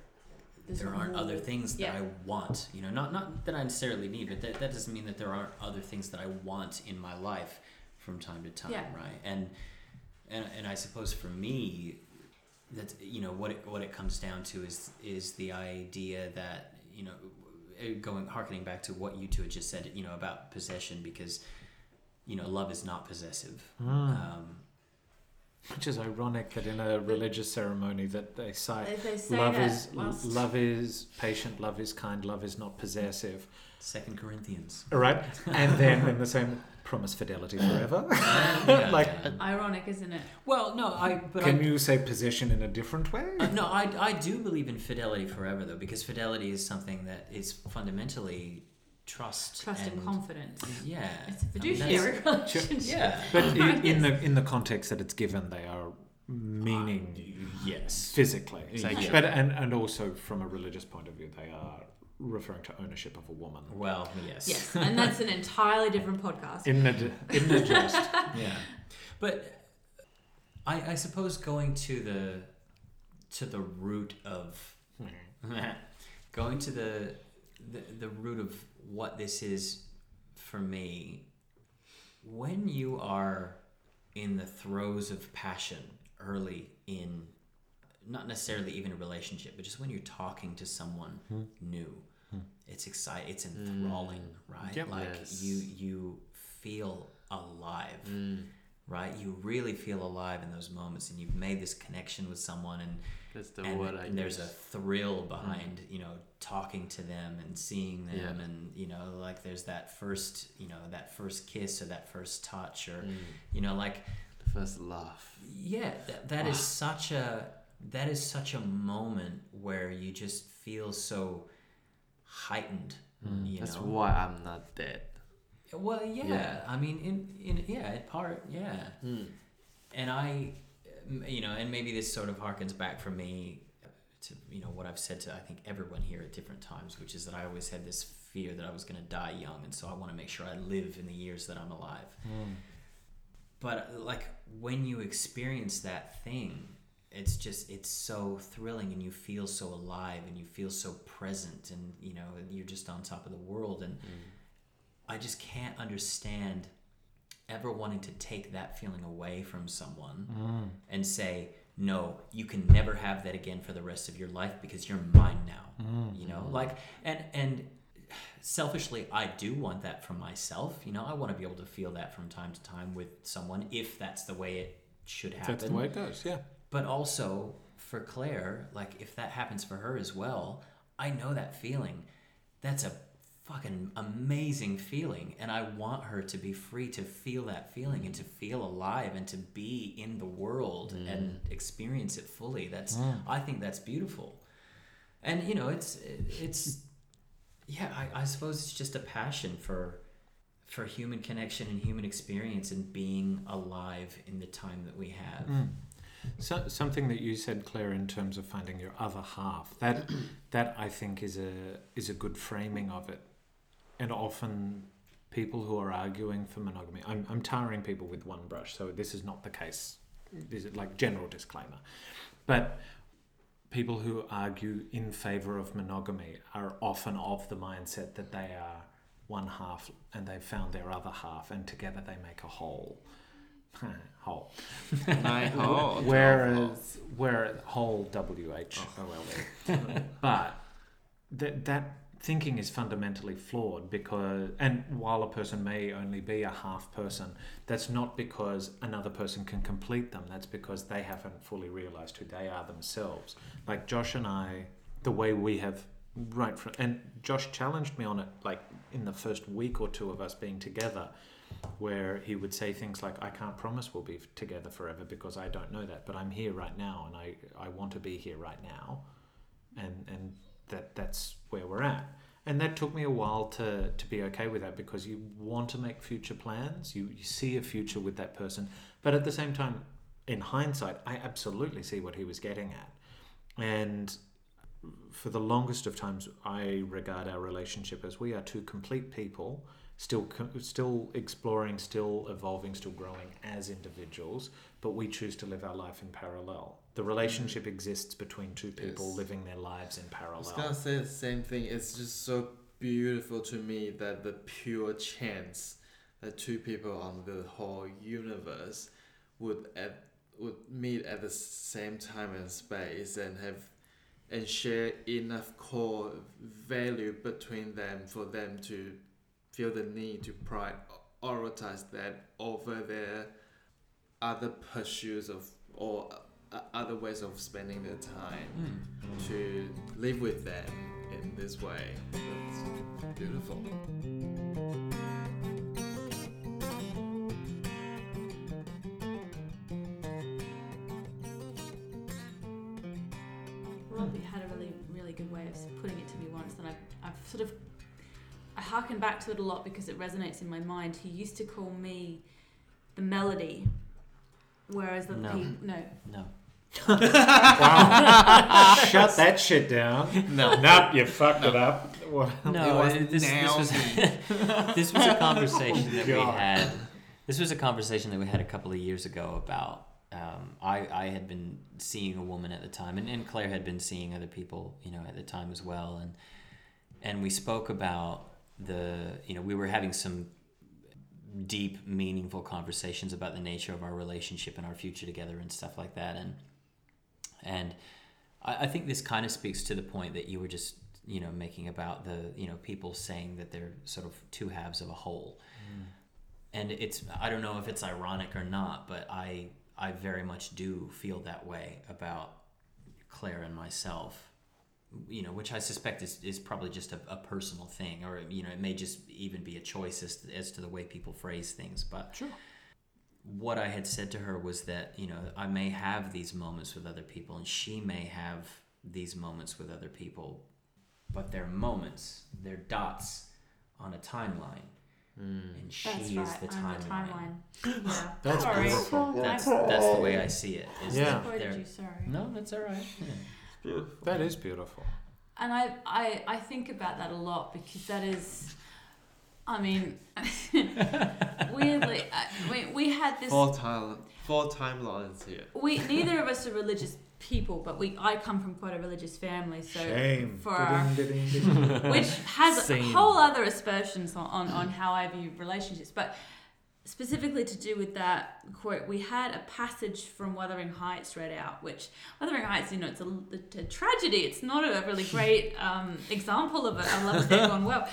There's there aren't other things that yeah. I want. You know, not not that I necessarily need, but that, that doesn't mean that there aren't other things that I want in my life from time to time, Yeah. right? And and and I suppose for me, that you know what it what it comes down to is is the idea that you know eh, going harkening back to what you two had just said, you know about possession, because you know love is not possessive. Hmm. Um, Which is ironic that in a religious ceremony that they say They, they say love that is whilst- love is patient, love is kind, love is not possessive. Second Corinthians. All right, and then in the same promise fidelity forever. [laughs] Yeah, [laughs] like, yeah. Ironic, isn't it? well, no, I. But can I, you say possession in a different way? Uh, no, I, I do believe in fidelity forever though, because fidelity is something that is fundamentally trust. Trust and, confidence. Yeah, It's a mean, fiduciary that's- [laughs] relationship. Yeah. But in, in the in the context that it's given, they are meaning uh, yes. physically. Uh, yeah. But and, and also from a religious point of view, they are referring to ownership of a woman. Well, yes. Yes, and that's an entirely different podcast. In the in the jest. [laughs] yeah but I, I suppose going to the to the root of hmm. [laughs] going to the, the the root of what this is for me. When you are in the throes of passion early in not necessarily even a relationship but just when you're talking to someone hmm. new hmm. it's exciting it's hmm. enthralling right? Yep. like Yes. you you feel alive Mm. right? You really feel alive in those moments and you've made this connection with someone and, the and, word I and there's a thrill behind you know talking to them and seeing them Yeah. and you know like there's that first you know that first kiss or that first touch or Mm. you know like The first laugh. yeah that, that is such a that is such a moment where you just feel so heightened you That's know why I'm not dead. well yeah, Yeah. i mean in in yeah in part yeah Mm. and I, you know, and maybe this sort of harkens back for me to you know what I've said to I think everyone here at different times, which is that I always had this fear that I was going to die young, and so I want to make sure I live in the years that I'm alive. But uh, like when you experience that thing, it's just it's so thrilling, and you feel so alive, and you feel so present, and you know you're just on top of the world, and I just can't understand ever wanting to take that feeling away from someone and say, no, you can never have that again for the rest of your life because you're mine now. Mm. You know, like, and, and selfishly, I do want that from myself. You know, I want to be able to feel that from time to time with someone if that's the way it should happen That's the way it goes. Yeah. but also for Claire, like if that happens for her as well, I know that feeling. That's a fucking amazing feeling, and I want her to be free to feel that feeling and to feel alive and to be in the world mm. and experience it fully. That's I think that's beautiful, and you know it's it's yeah I, I suppose it's just a passion for for human connection and human experience and being alive in the time that we have. Mm. So, something that you said, Claire, in terms of finding your other half, that [clears throat] that I think is a is a good framing of it. And often, people who are arguing for monogamy, I'm I'm tarring people with one brush, so this is not the case. This is like general disclaimer, but people who argue in favor of monogamy are often of the mindset that they are one half and they've found their other half, and together they make a whole. [laughs] whole. Nine [laughs] hole. Whereas, where whole W H O L E, oh. but that that thinking is fundamentally flawed because, and while a person may only be a half person, that's not because another person can complete them. That's because they haven't fully realized who they are themselves. Like Josh and I, the way we have right from, and Josh challenged me on it, like in the first week or two of us being together where he would say things like, I can't promise we'll be together forever because I don't know that, but I'm here right now and I, I want to be here right now. And, and that, that's where we're at. And that took me a while to, to be okay with that because you want to make future plans, you, you see a future with that person. But at the same time, in hindsight, I absolutely see what he was getting at. And for the longest of times, I regard our relationship as we are two complete people, still still exploring, still evolving, still growing as individuals, but we choose to live our life in parallel. The relationship exists between two people Yes. living their lives in parallel. I was gonna say the same thing. It's just so beautiful to me that the pure chance that two people on the whole universe would at would meet at the same time and space and have and share enough core value between them for them to feel the need to prioritize that over their other pursuits of or uh, other ways of spending their time mm. to live with them in this way. That's beautiful. Robbie had a really, really good way of putting it to me once, and I've, I've sort of I hearken back to it a lot because it resonates in my mind. He used to call me the melody, whereas the no. people no no Wow. [laughs] Shut that shit down. No. Nope, you fucked it up. What? No, was it- this, this was [laughs] this was a conversation that we had. This was a conversation that we had a couple of years ago about. Um, I I had been seeing a woman at the time, and, and Claire had been seeing other people, you know, at the time as well, and and we spoke about the, you know, we were having some deep, meaningful conversations about the nature of our relationship and our future together and stuff like that, and and I, I think this kind of speaks to the point that you were just you know making about the you know people saying that they're sort of two halves of a whole mm. and it's i don't know if it's ironic or not but i i very much do feel that way about claire and myself you know which i suspect is, is probably just a, a personal thing or you know it may just even be a choice as, as to the way people phrase things but Sure. What I had said to her was that, you know, I may have these moments with other people and she may have these moments with other people, but they're moments, they're dots on a timeline. Hmm. And she that's is right. the timeline. the timeline. [gasps] Yeah. That's sorry. beautiful. That's that's the way I see it. Is Yeah. that you, sorry. No, that's all right. Yeah. Beautiful. That is beautiful. And I, I, I think about that a lot because that is, I mean, [laughs] weirdly, I, we, we had this. Four time, four timelines here. We neither of us are religious people, but we I come from quite a religious family, so Shame. for our, [laughs] which has Same. a whole other aspersions on, on, on how I view relationships. But specifically to do with that quote, we had a passage from Wuthering Heights read out, which Wuthering Heights, you know, it's a, a tragedy. It's not a really [laughs] great um, example of a, a love affair gone well.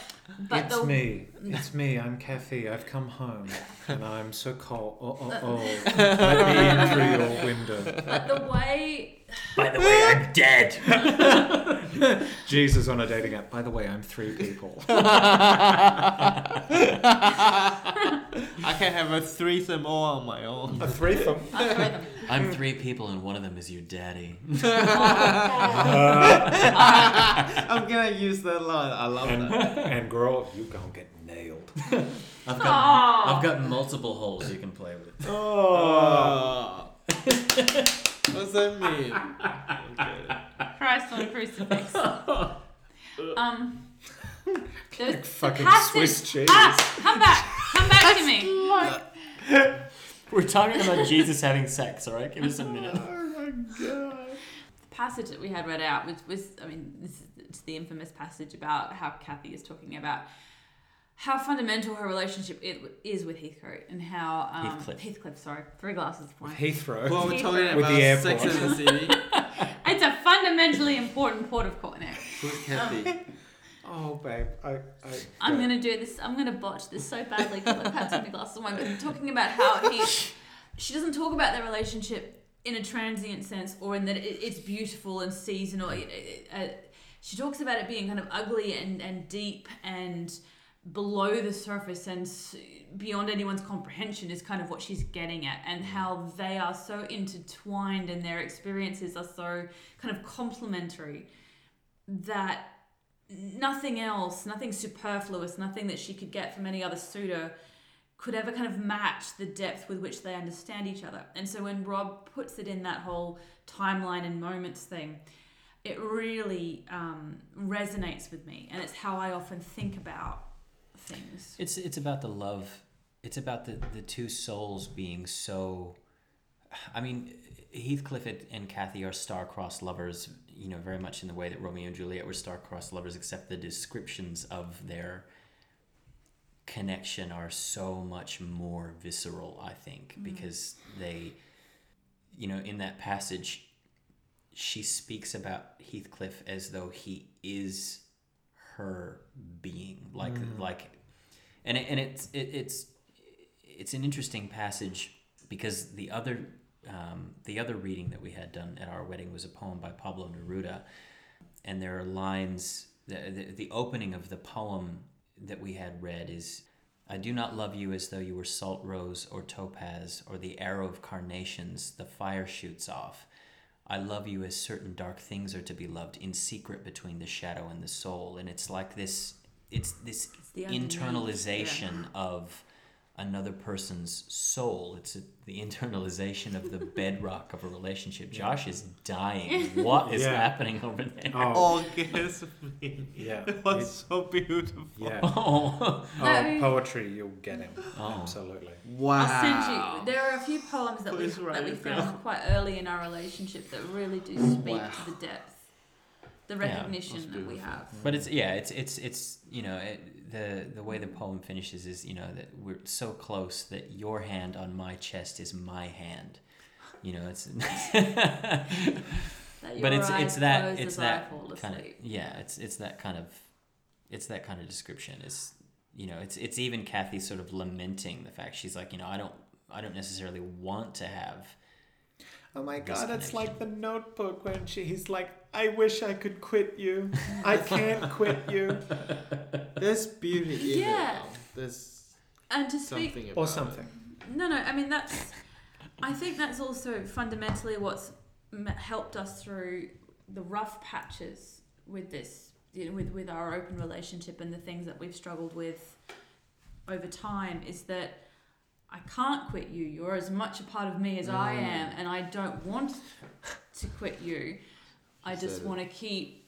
But it's the, me. It's me. I'm Kathy. I've come home, and I'm so cold. Oh, oh, oh. Let me in through your window. but the way By the way, I'm dead. [laughs] Jesus on a dating app. By the way, I'm three people. [laughs] I can have a threesome all on my own. A threesome. I'll throw them. I'm three people and one of them is your daddy. [laughs] I'm gonna use that line. I love And, that. and girl, you gonna get nailed. I've got I've got multiple holes you can play with. Oh. [laughs] What's that mean? Okay. Christ on a crucifix. [laughs] Um, there's the Fucking passage- Swiss cheese. Ah, come back, come back to me. [laughs] We're talking about Jesus having sex, all right? Give us a minute. Oh my god. The passage that we had read out was, was I mean, this is it's the infamous passage about how Kathy is talking about how fundamental her relationship it is with Heathcote and how um, Heathcliff. Heathcliff, sorry, three glasses of wine. Heathrow. Well, we're talking With about the Sex airport. in the City. [laughs] It's a fundamentally important port of call. No, Who's Kathy? Oh, babe. I. I I'm gonna do this. I'm gonna botch this so badly because I've had so many glasses of wine. But talking about how he, she doesn't talk about their relationship in a transient sense or in that it, it's beautiful and seasonal. It- it- uh, she talks about it being kind of ugly and and deep and below the surface and beyond anyone's comprehension is kind of what she's getting at and how they are so intertwined and their experiences are so kind of complementary that nothing else, nothing superfluous, nothing that she could get from any other suitor could ever kind of match the depth with which they understand each other. And so when Rob puts it in that whole timeline and moments thing, it really um, resonates with me. And it's how I often think about things. It's it's about the love. It's about the the two souls being so. I mean, Heathcliff and- and Kathy are star-crossed lovers. You know, very much in the way that Romeo and Juliet were star-crossed lovers, except the descriptions of their connection are so much more visceral. I think mm. because they, you know, in that passage, she speaks about Heathcliff as though he is her being, like mm. like, and it, and it's it, it's it's an interesting passage because the other um, the other reading that we had done at our wedding was a poem by Pablo Neruda, and there are lines. The, the, the opening of the poem that we had read is I do not love you as though you were salt rose or topaz or the arrow of carnations the fire shoots off. I love you as certain dark things are to be loved in secret between the shadow and the soul. And it's like this, it's this It's the underneath, internalization of another person's soul. It's a, the internalization of the [laughs] bedrock of a relationship. Josh is dying. What is Yeah. happening over there? Oh, Orgasm. yeah. [laughs] It was so beautiful. yeah. [laughs] Oh. Oh, poetry, you'll get him. Oh. Absolutely. Wow. I'll send you. There are a few poems that we Please write that we found quite early in our relationship that really do speak Wow. to the depth, the recognition that's that we have. But it's yeah, it's it's it's you know it, the the way the poem finishes is you know that we're so close that your hand on my chest is my hand. You know, it's [laughs] [laughs] but it's it's that it's that kind of yeah, it's it's that kind of it's that kind of description. is you know, it's it's even Kathy sort of lamenting the fact she's like, you know, I don't I don't necessarily want to have Oh my god, it's like the notebook when she, he's like, I wish I could quit you. I can't quit you. [laughs] There's beauty in Yeah. it. though. There's And to speak something about Or it. something. No, no. I mean, that's. I think that's also fundamentally what's helped us through the rough patches with this, you know, with with our open relationship and the things that we've struggled with over time. Is that I can't quit you. You're as much a part of me as I Mm. am, and I don't want to quit you. I just said want to keep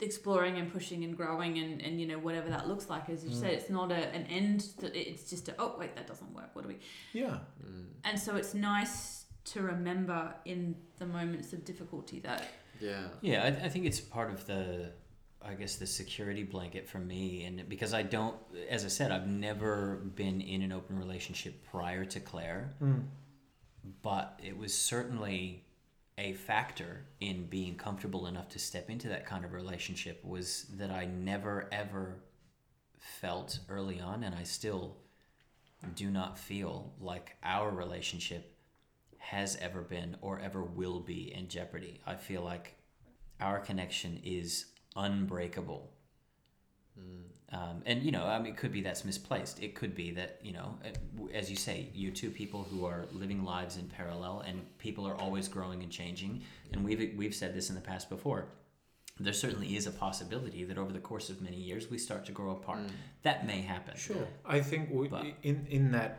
exploring and pushing and growing and, and you know whatever that looks like as you said it's not a, an end that it's just a oh wait that doesn't work what do we Yeah. Mm, and so it's nice to remember in the moments of difficulty that yeah. Yeah, I, I think it's part of the, I guess, the security blanket for me. And because I don't, as I said, I've never been in an open relationship prior to Claire, Mm. but it was certainly a factor in being comfortable enough to step into that kind of relationship was that I never ever felt early on, and I still do not feel like our relationship has ever been or ever will be in jeopardy. I feel like our connection is unbreakable. Um, and you know, I mean, it could be that's misplaced. It could be that you know, uh, as you say, you're two people who are living lives in parallel, and people are always growing and changing. And we've we've said this in the past before. There certainly is a possibility that over the course of many years we start to grow apart. That may happen. Sure. I think we, But- in in that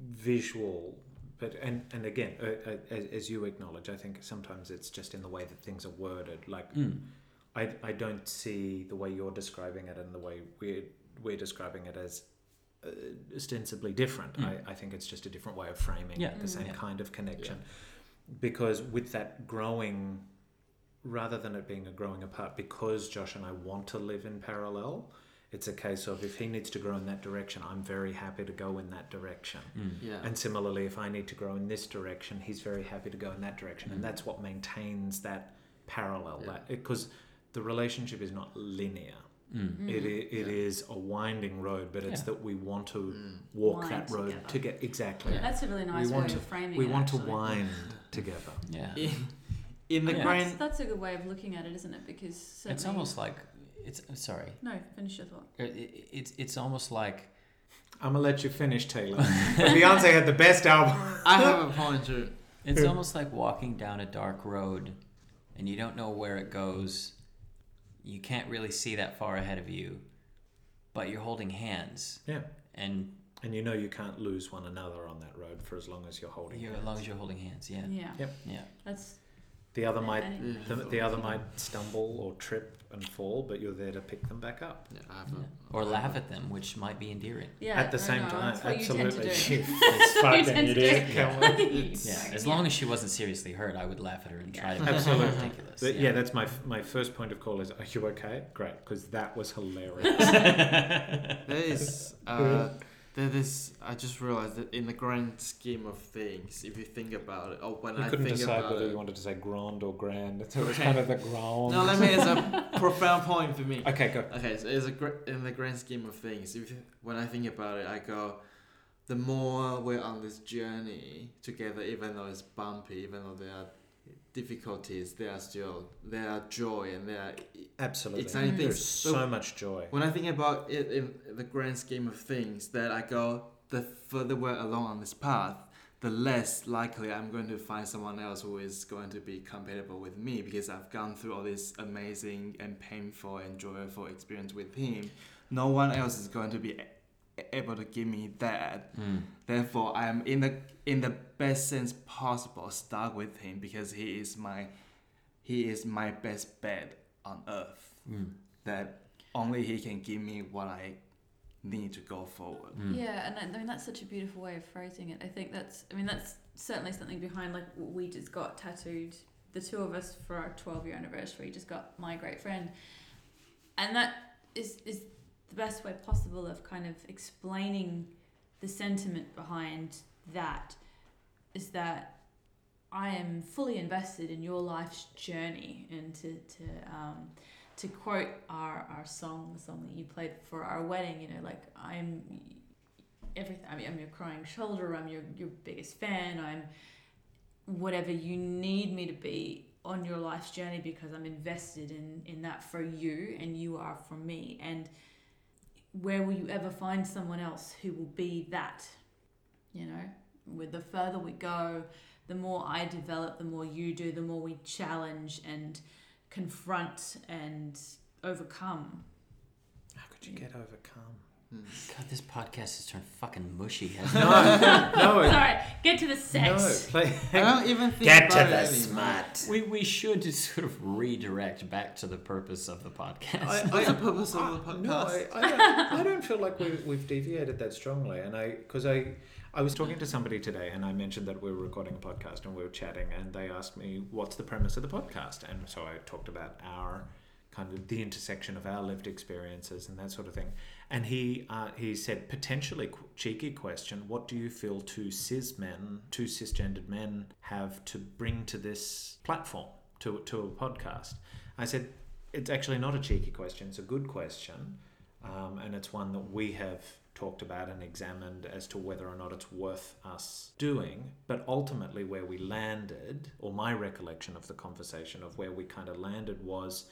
visual, but and and again, uh, uh, as, as you acknowledge, I think sometimes it's just in the way that things are worded. Like Mm. I I don't see the way you're describing it and the way we're we're describing it as uh, ostensibly different. Mm. I, I think it's just a different way of framing Yeah. the Mm. same Yeah. kind of connection. Because with that growing, rather than it being a growing apart, because Josh and I want to live in parallel, it's a case of if he needs to grow in that direction, I'm very happy to go in that direction. Mm. Yeah. And similarly, if I need to grow in this direction, he's very happy to go in that direction. And Mm. that's what maintains that parallel. Yeah. That Because the relationship is not linear. Mm. It, i- it Yeah. is a winding road, but it's Yeah. that we want to Mm. walk Wind that road together. to get exactly. Yeah. that's a really nice way want of framing We it want to wind [laughs] together. Yeah. In, in the Yeah. that's, grand. that's a good way of looking at it isn't it because It's almost like it's sorry. no finish your thought It, it, it's it's almost like I'm gonna let you finish, Taylor. [laughs] Beyonce had the best album. [laughs] I have a point too. It's almost like walking down a dark road and you don't know where it goes. You can't really see that far ahead of you, but you're holding hands. Yeah. And And you know you can't lose one another on that road for as long as you're holding. you're, hands. as long as you're holding hands, yeah. yeah Yep. Yeah. that's The other might the, the other might stumble or trip and fall, but you're there to pick them back up. Yeah, I have yeah. a, Or laugh at them, which might be endearing. yeah At the I same know, time, that's what absolutely. you tend to do. [laughs] You fucking tend to idiot. do. Come [laughs] Yeah. As long as she wasn't seriously hurt, I would laugh at her and try to make it Absolutely. ridiculous. But yeah, that's my my first point of call is, are you okay? Great, because that was hilarious. [laughs] There is. Uh, there is. I just realized that in the grand scheme of things, if you think about it, or when I couldn't think decide about whether it, you wanted to say grand or grand, so it was [laughs] kind of the grand. no, let me. It's a [laughs] profound point for me. Okay, go. Okay, so it's a gr- in the grand scheme of things. If when I think about it, I go, the more we're on this journey together, even though it's bumpy, even though there are difficulties, there are still there are joy and there are Absolutely. exciting Mm. There's things. so much joy. When I think about it in the grand scheme of things, that I go, the further we're along on this path, the less likely I'm going to find someone else who is going to be compatible with me because I've gone through all this amazing and painful and joyful experience with him. No one else is going to be a- able to give me that. Mm. Therefore, I am in the in the best sense possible stuck with him because he is my he is my best bet on earth. Mm. That only he can give me what I need to go forward. Mm. Yeah, and I, I mean that's such a beautiful way of phrasing it. I think that's I mean that's certainly something behind like we just got tattooed the two of us for our 12 year anniversary just got my great friend and that is is the best way possible of kind of explaining the sentiment behind that is that I am fully invested in your life's journey and to to um, to quote our, our song, the song that you played for our wedding, you know, like I'm everything. I mean, I'm your crying shoulder. I'm your your biggest fan. I'm whatever you need me to be on your life's journey because I'm invested in in that for you and you are for me. And where will you ever find someone else who will be that? You know, with the further we go, the more I develop, the more you do, the more we challenge and confront and overcome. How could you get overcome? Hmm. God, this podcast has turned fucking mushy. [laughs] [laughs] hasn't it? No, no, Sorry, get to the sex. no. Play. I don't even think Get to about the it anymore. smut. we, we should just sort of redirect back to the purpose of the podcast. What's the purpose of the ah, podcast? No, I, I, don't, I don't feel like we, we've deviated that strongly. And I, because I, I was talking to somebody today and I mentioned that we were recording a podcast and we were chatting and they asked me, what's the premise of the podcast? And so I talked about our kind of the intersection of our lived experiences and that sort of thing. And he, uh, he said, potentially cheeky question, what do you feel two cis men, two cisgendered men have to bring to this platform, to, to a podcast? I said, it's actually not a cheeky question, it's a good question. Um, and it's one that we have talked about and examined as to whether or not it's worth us doing. But ultimately, where we landed, or my recollection of the conversation of where we kind of landed, was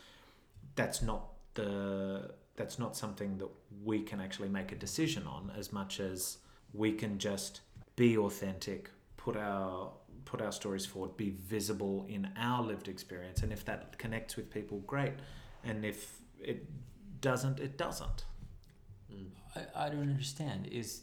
that's not the that's not something that we can actually make a decision on as much as we can just be authentic put our put our stories forward be visible in our lived experience and if that connects with people great and if it doesn't it doesn't I, I don't understand. Is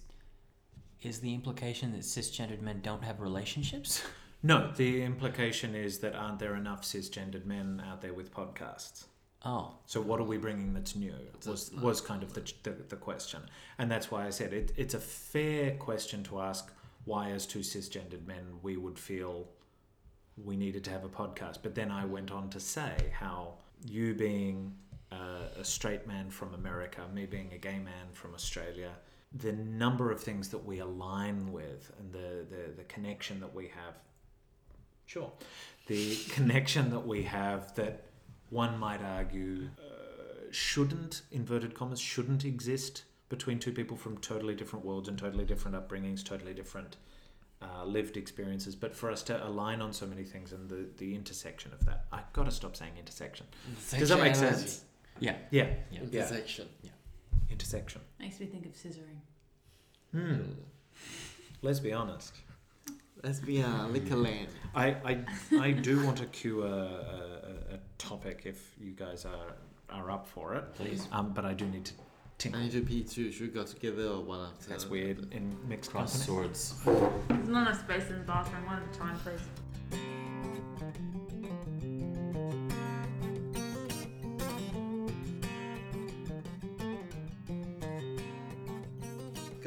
is the implication that cisgendered men don't have relationships? no the implication is that aren't there enough cisgendered men out there with podcasts Oh, So what are we bringing that's new? Was was kind of the, the the question, and that's why I said it. It's a fair question to ask. Why, as two cisgendered men, we would feel we needed to have a podcast. But then I went on to say how you being uh, a straight man from America, me being a gay man from Australia, the number of things that we align with, and the the, the connection that we have. Sure, the [laughs] connection that we have that one might argue uh, shouldn't inverted commas shouldn't exist between two people from totally different worlds and totally different upbringings totally different uh, lived experiences but for us to align on so many things and the, the intersection of that i've got to stop saying intersection does that make sense yeah. yeah Yeah. Intersection. Yeah. Intersection Makes me think of scissoring. hmm. let's be honest Let's be a liquor land. I, I, I do want to cue a, a, a topic if you guys are, are up for it Please. um, but i do need to tinkle I need to pee too. Should we go together or one after? That's weird in mixed Cross company. swords. There's not enough space in the bathroom. One at a time, please.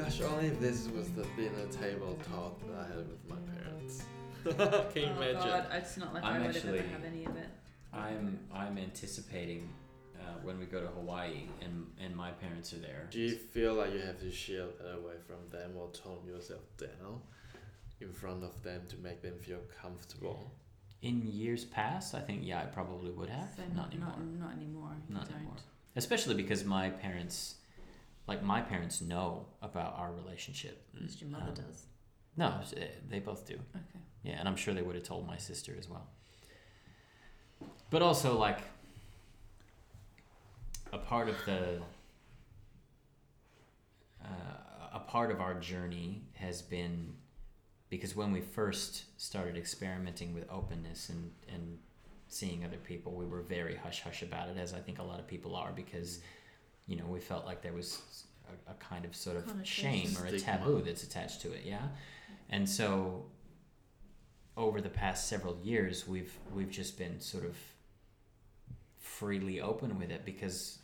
Gosh, only if this was the dinner table talk that I had with my parents. [laughs] Can you oh imagine? God, it's not like I'm I would actually- ever have any of it. I'm I'm anticipating uh, when we go to Hawaii and and my parents are there. Do you feel like you have to shield that away from them or tone yourself down in front of them to make them feel comfortable? In years past, I think yeah, I probably would have. So not anymore. Not, not anymore. You Not don't. anymore. Especially because my parents, like my parents, know about our relationship. At least your mother Um, does. No, eh, they both do. Okay. Yeah, and I'm sure they would have told my sister as well. But also, like, a part of the uh, a part of our journey has been because when we first started experimenting with openness and and seeing other people, we were very hush hush about it, as I think a lot of people are, because you know we felt like there was a, a kind of sort of shame or a taboo that's attached to it, yeah. And so over the past several years, we've we've just been sort of freely open with it because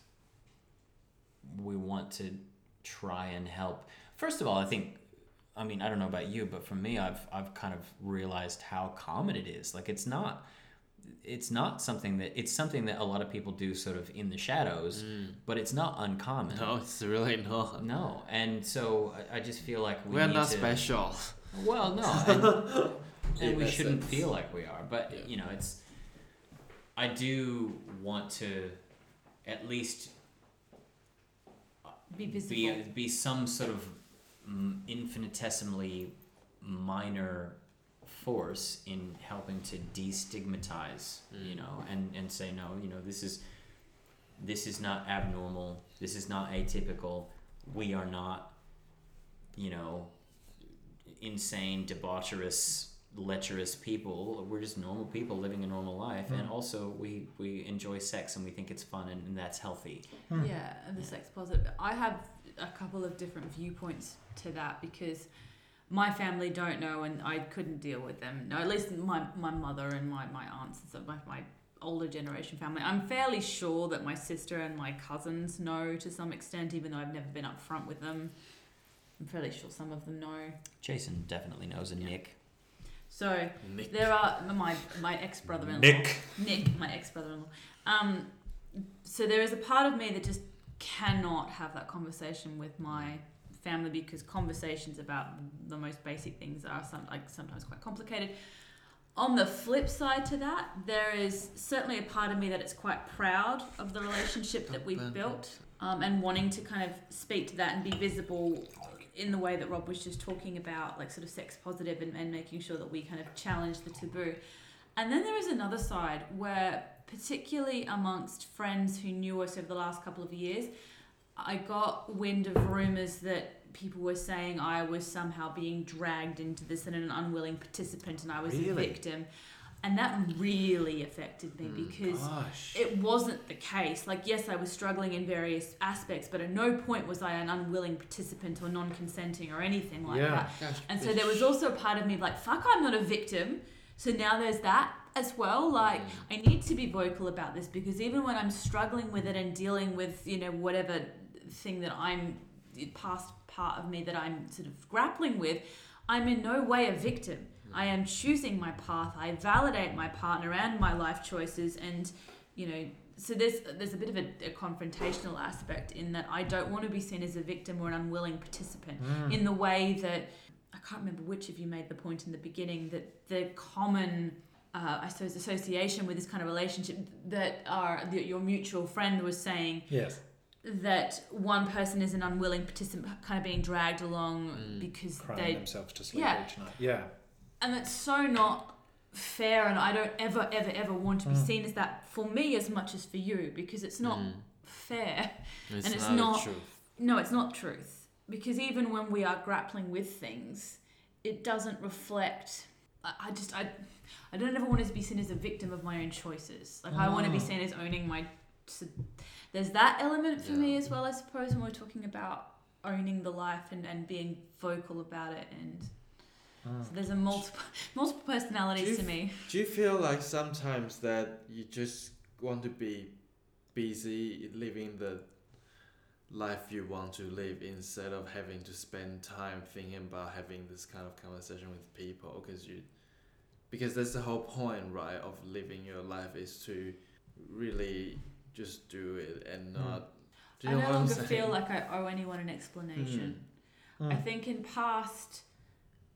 we want to try and help. First of all, I think I mean, I don't know about you, but for me I've I've kind of realized how common it is. Like it's not it's not something that it's something that a lot of people do sort of in the shadows, but it's not uncommon. No, it's really not. No. And so I, I just feel like we We're need not to, special. well, no, [laughs] and, and we shouldn't sense. feel like we are. But Yeah. you know, it's. I do want to, at least Be visible. be be some sort of mm, infinitesimally minor force in helping to destigmatize. You Mm. know, and and say no. You know, this is. This is not abnormal. This is not atypical. We are not, you know, insane, debaucherous, lecherous people. We're just normal people living a normal life, and also we we enjoy sex and we think it's fun and, and that's healthy. Yeah, and the sex positive. I have a couple of different viewpoints to that because my family don't know and I couldn't deal with them. No, at least my, my mother and my, my aunts and stuff, my, my older generation family. I'm fairly sure that my sister and my cousins know to some extent, even though I've never been upfront with them. I'm fairly sure some of them know. Jason definitely knows, and Yeah. Nick. So Nick. there are my my ex brother in law. Nick. Nick, my ex brother in law. Um, so there is a part of me that just cannot have that conversation with my family because conversations about the most basic things are some, like sometimes quite complicated. On the flip side to that, there is certainly a part of me that is quite proud of the relationship that we've built um, and wanting to kind of speak to that and be visible in the way that Rob was just talking about, like sort of sex positive and, and making sure that we kind of challenge the taboo. And then there is another side where, particularly amongst friends who knew us over the last couple of years, I got wind of rumors that people were saying I was somehow being dragged into this and an unwilling participant and I was a victim. And that really affected me hmm, because Gosh. it wasn't the case. Like, yes, I was struggling in various aspects, but at no point was I an unwilling participant or non consenting or anything like Yeah. that. And so there was also a part of me like, fuck, I'm not a victim. So now there's that as well. Like, hmm. I need to be vocal about this because even when I'm struggling with it and dealing with, you know, whatever thing that I'm, past part of me that I'm sort of grappling with, I'm in no way a victim. I am choosing my path. I validate my partner and my life choices, and you know, so there's there's a bit of a, a confrontational aspect in that I don't want to be seen as a victim or an unwilling participant Mm. in the way that I can't remember which of you made the point in the beginning that the common. Uh, I suppose association with this kind of relationship that our that your mutual friend was saying Yes. That one person is an unwilling participant, kind of being dragged along Mm. because they themselves to sleep Yeah. each night. Yeah. and it's so not fair and i don't ever ever ever want to be Mm. seen as that for me as much as for you because it's not Mm. fair It's and it's not, not- truth. no it's not truth because even when we are grappling with things it doesn't reflect i, I just i i don't ever want to be seen as a victim of my own choices like i want to be Mm. seen as owning my there's that element for me as well i suppose when we're talking about owning the life and, and being vocal about it and Mm. so there's a multiple [laughs] multiple personalities to me. Do you feel like sometimes that you just want to be busy living the life you want to live instead of having to spend time thinking about having this kind of conversation with people? Because you because that's the whole point right of living your life is to really just do it and Mm. not do I know no what I'm longer saying? feel like I owe anyone an explanation. I Mm. think in past,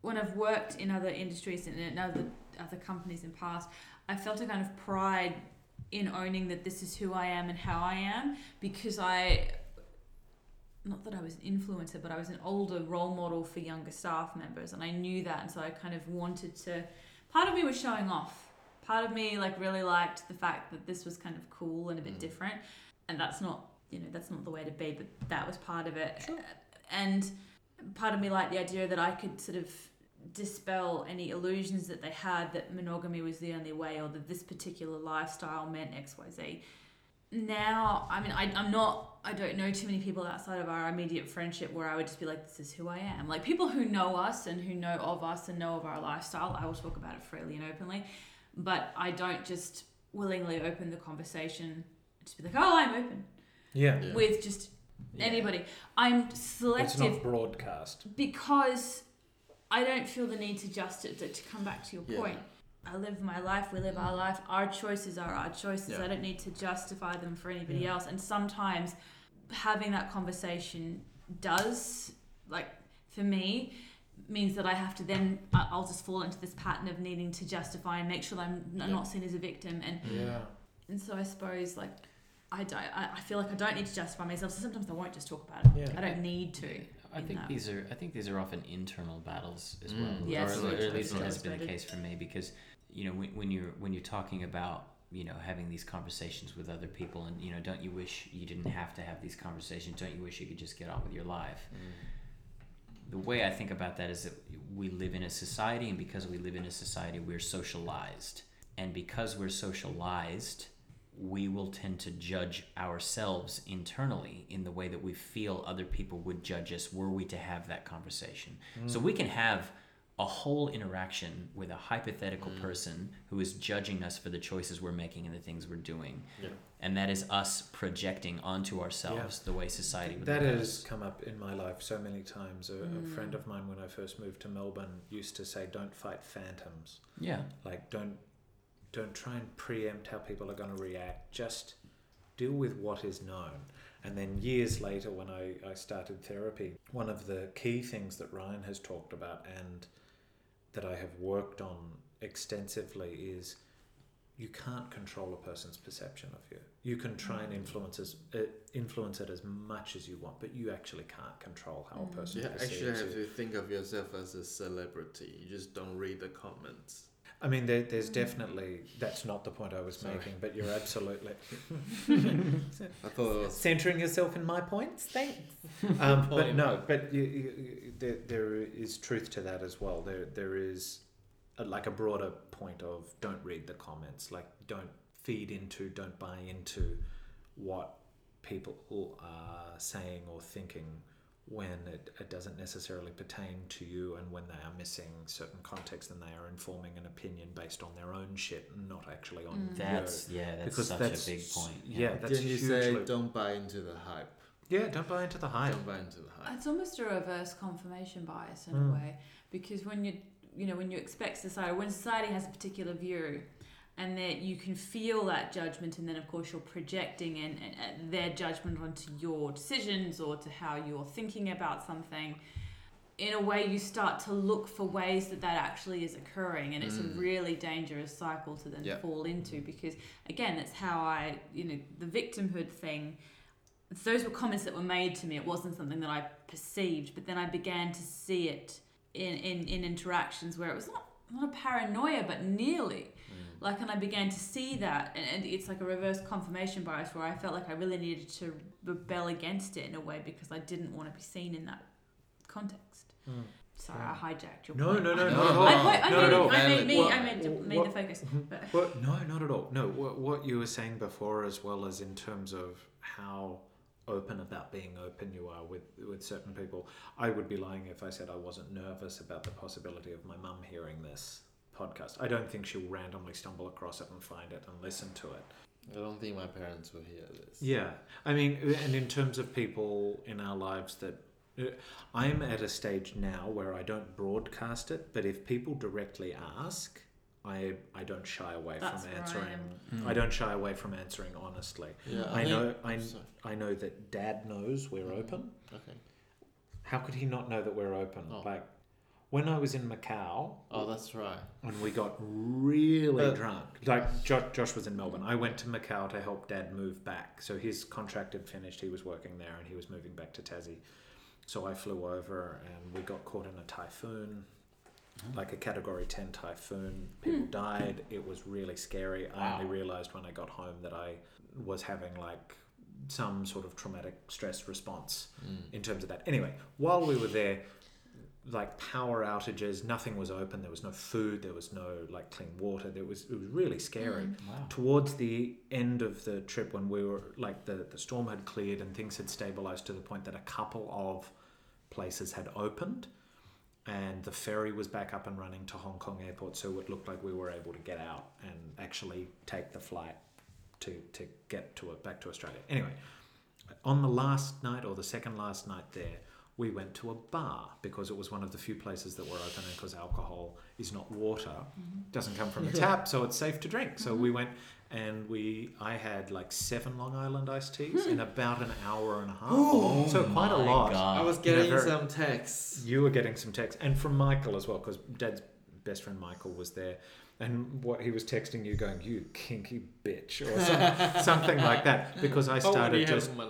when I've worked in other industries and in other other companies in past, I felt a kind of pride in owning that this is who I am and how I am because I. Not that I was an influencer, but I was an older role model for younger staff members, and I knew that, and so I kind of wanted to. Part of me was showing off. Part of me like really liked the fact that this was kind of cool and a bit Mm. different, and that's not you know that's not the way to be, but that was part of it. Sure. And part of me liked the idea that I could sort of dispel any illusions that they had that monogamy was the only way or that this particular lifestyle meant xyz now i mean I, i'm not i don't know too many people outside of our immediate friendship where i would just be like this is who i am like people who know us and who know of us and know of our lifestyle i will talk about it freely and openly but i don't just willingly open the conversation just be like oh i'm open Yeah. Yeah. with just Yeah. anybody i'm selective. It's selective not broadcast. because I don't feel the need to just to, to come back to your Yeah. point. I live my life, we live our life. Our choices are our choices. Yeah. I don't need to justify them for anybody Yeah. else. And sometimes having that conversation does, like for me, means that I have to then I- I'll just fall into this pattern of needing to justify and make sure that I'm Yeah. not seen as a victim. And Yeah. and so I suppose like I don't. I, I feel like I don't need to justify myself. So sometimes I won't just talk about it. Yeah. I don't need to. I think that. these are I think these are often internal battles as Mm. well, Yes, or, or at least is it has been the case for me because you know when, when you're when you're talking about you know having these conversations with other people and you know don't you wish you didn't have to have these conversations don't you wish you could just get on with your life the way I think about that is that we live in a society, and because we live in a society, we're socialized. And because we're socialized, we will tend to judge ourselves internally in the way that we feel other people would judge us were we to have that conversation. Mm. So we can have a whole interaction with a hypothetical mm. person who is judging us for the choices we're making and the things we're doing. Yeah. And that is us projecting onto ourselves the way society would That has us. come up in my life so many times. A, a mm. friend of mine, when I first moved to Melbourne, used to say, "Don't fight phantoms. Yeah. Like, don't don't try and preempt how people are going to react. Just deal with what is known." And then years later, when I, I started therapy, one of the key things that Ryan has talked about and that I have worked on extensively is you can't control a person's perception of you. You can try and influence as, uh, influence it as much as you want, but you actually can't control how a person You perceives actually have you. to think of yourself as a celebrity. You just don't read the comments. I mean, there, there's definitely that's not the point I was Sorry. making, but you're absolutely [laughs] [laughs] I thought it was centering yourself in my points. Thanks. [laughs] Um, but no, but you, you, you, there, there is truth to that as well. There there is a, like a broader point of don't read the comments. Like don't feed into, don't buy into what people are saying or thinking when it, it doesn't necessarily pertain to you and when they are missing certain context and they are informing an opinion based on their own shit and not actually on Mm. That's yeah, that's because such that's a big point. Yeah, that's Didn't you hugely. say don't buy into the hype? yeah, don't buy into the hype. Don't buy into the hype. It's almost a reverse confirmation bias in Mm. a way, because when you you know when you expect society, when society has a particular view, and that you can feel that judgment, and then of course you're projecting in, in- their judgment onto your decisions or to how you're thinking about something. In a way, you start to look for ways that that actually is occurring, and it's a Mm. really dangerous cycle to then Yeah. fall into. Because again, that's how I, you know, the victimhood thing those were comments that were made to me. It wasn't something that I perceived, but then I began to see it in, in, in interactions where it was not, not a paranoia, but nearly. Like, and I began to see that, and, and it's like a reverse confirmation bias where I felt like I really needed to rebel against it in a way because I didn't want to be seen in that context. Mm. Sorry, I hijacked your No, point. no, no, No, no. I, point, I, Not made, at all. I made me, What- I made, made the focus. But What? No, not at all. No, what, what you were saying before, as well as in terms of how open about being open you are with with certain people. I would be lying if I said I wasn't nervous about the possibility of my mum hearing this podcast. I don't think she'll randomly stumble across it and find it and listen to it. I don't think my parents will hear this. Yeah, I mean, and in terms of people in our lives that. uh, I'm at a stage now where I don't broadcast it, but if people directly ask, I I don't shy away That's from where I answering. Mm. I don't shy away from answering honestly. Yeah, I think- know- I- sorry. I know that Dad knows we're open. Okay. How could he not know that we're open? Oh. Like when I was in Macau Oh, that's right. When we got really Uh, drunk. Like Josh, Josh was in Melbourne. I went to Macau to help Dad move back. So his contract had finished. He was working there and he was moving back to Tassie. So I flew over and we got caught in a typhoon. Like a category 10 typhoon. People died. It was really scary. I only realized when I got home that I was having like some sort of traumatic stress response Mm. in terms of that. Anyway, while we were there, like power outages. Nothing was open. There was no food. There was no like clean water. There was it was really scary. Mm. Wow. Towards the end of the trip, when we were like the the storm had cleared and things had stabilized to the point that a couple of places had opened. And the ferry was back up and running to Hong Kong airport, so it looked like we were able to get out and actually take the flight to, to get to it back to Australia. Anyway, on the last night or the second last night there, we went to a bar because it was one of the few places that were open and because alcohol is not water, mm-hmm. doesn't come from a tap, so it's safe to drink. So we mm-hmm. went and we I had like seven Long Island iced teas hmm. in about an hour and a half. so quite a Oh lot. God. I was getting very- some texts. You were getting some texts and from Michael as well, because Dad's best friend Michael was there, and what he was texting you, going, "You kinky bitch," or some, [laughs] something like that, because I started you just my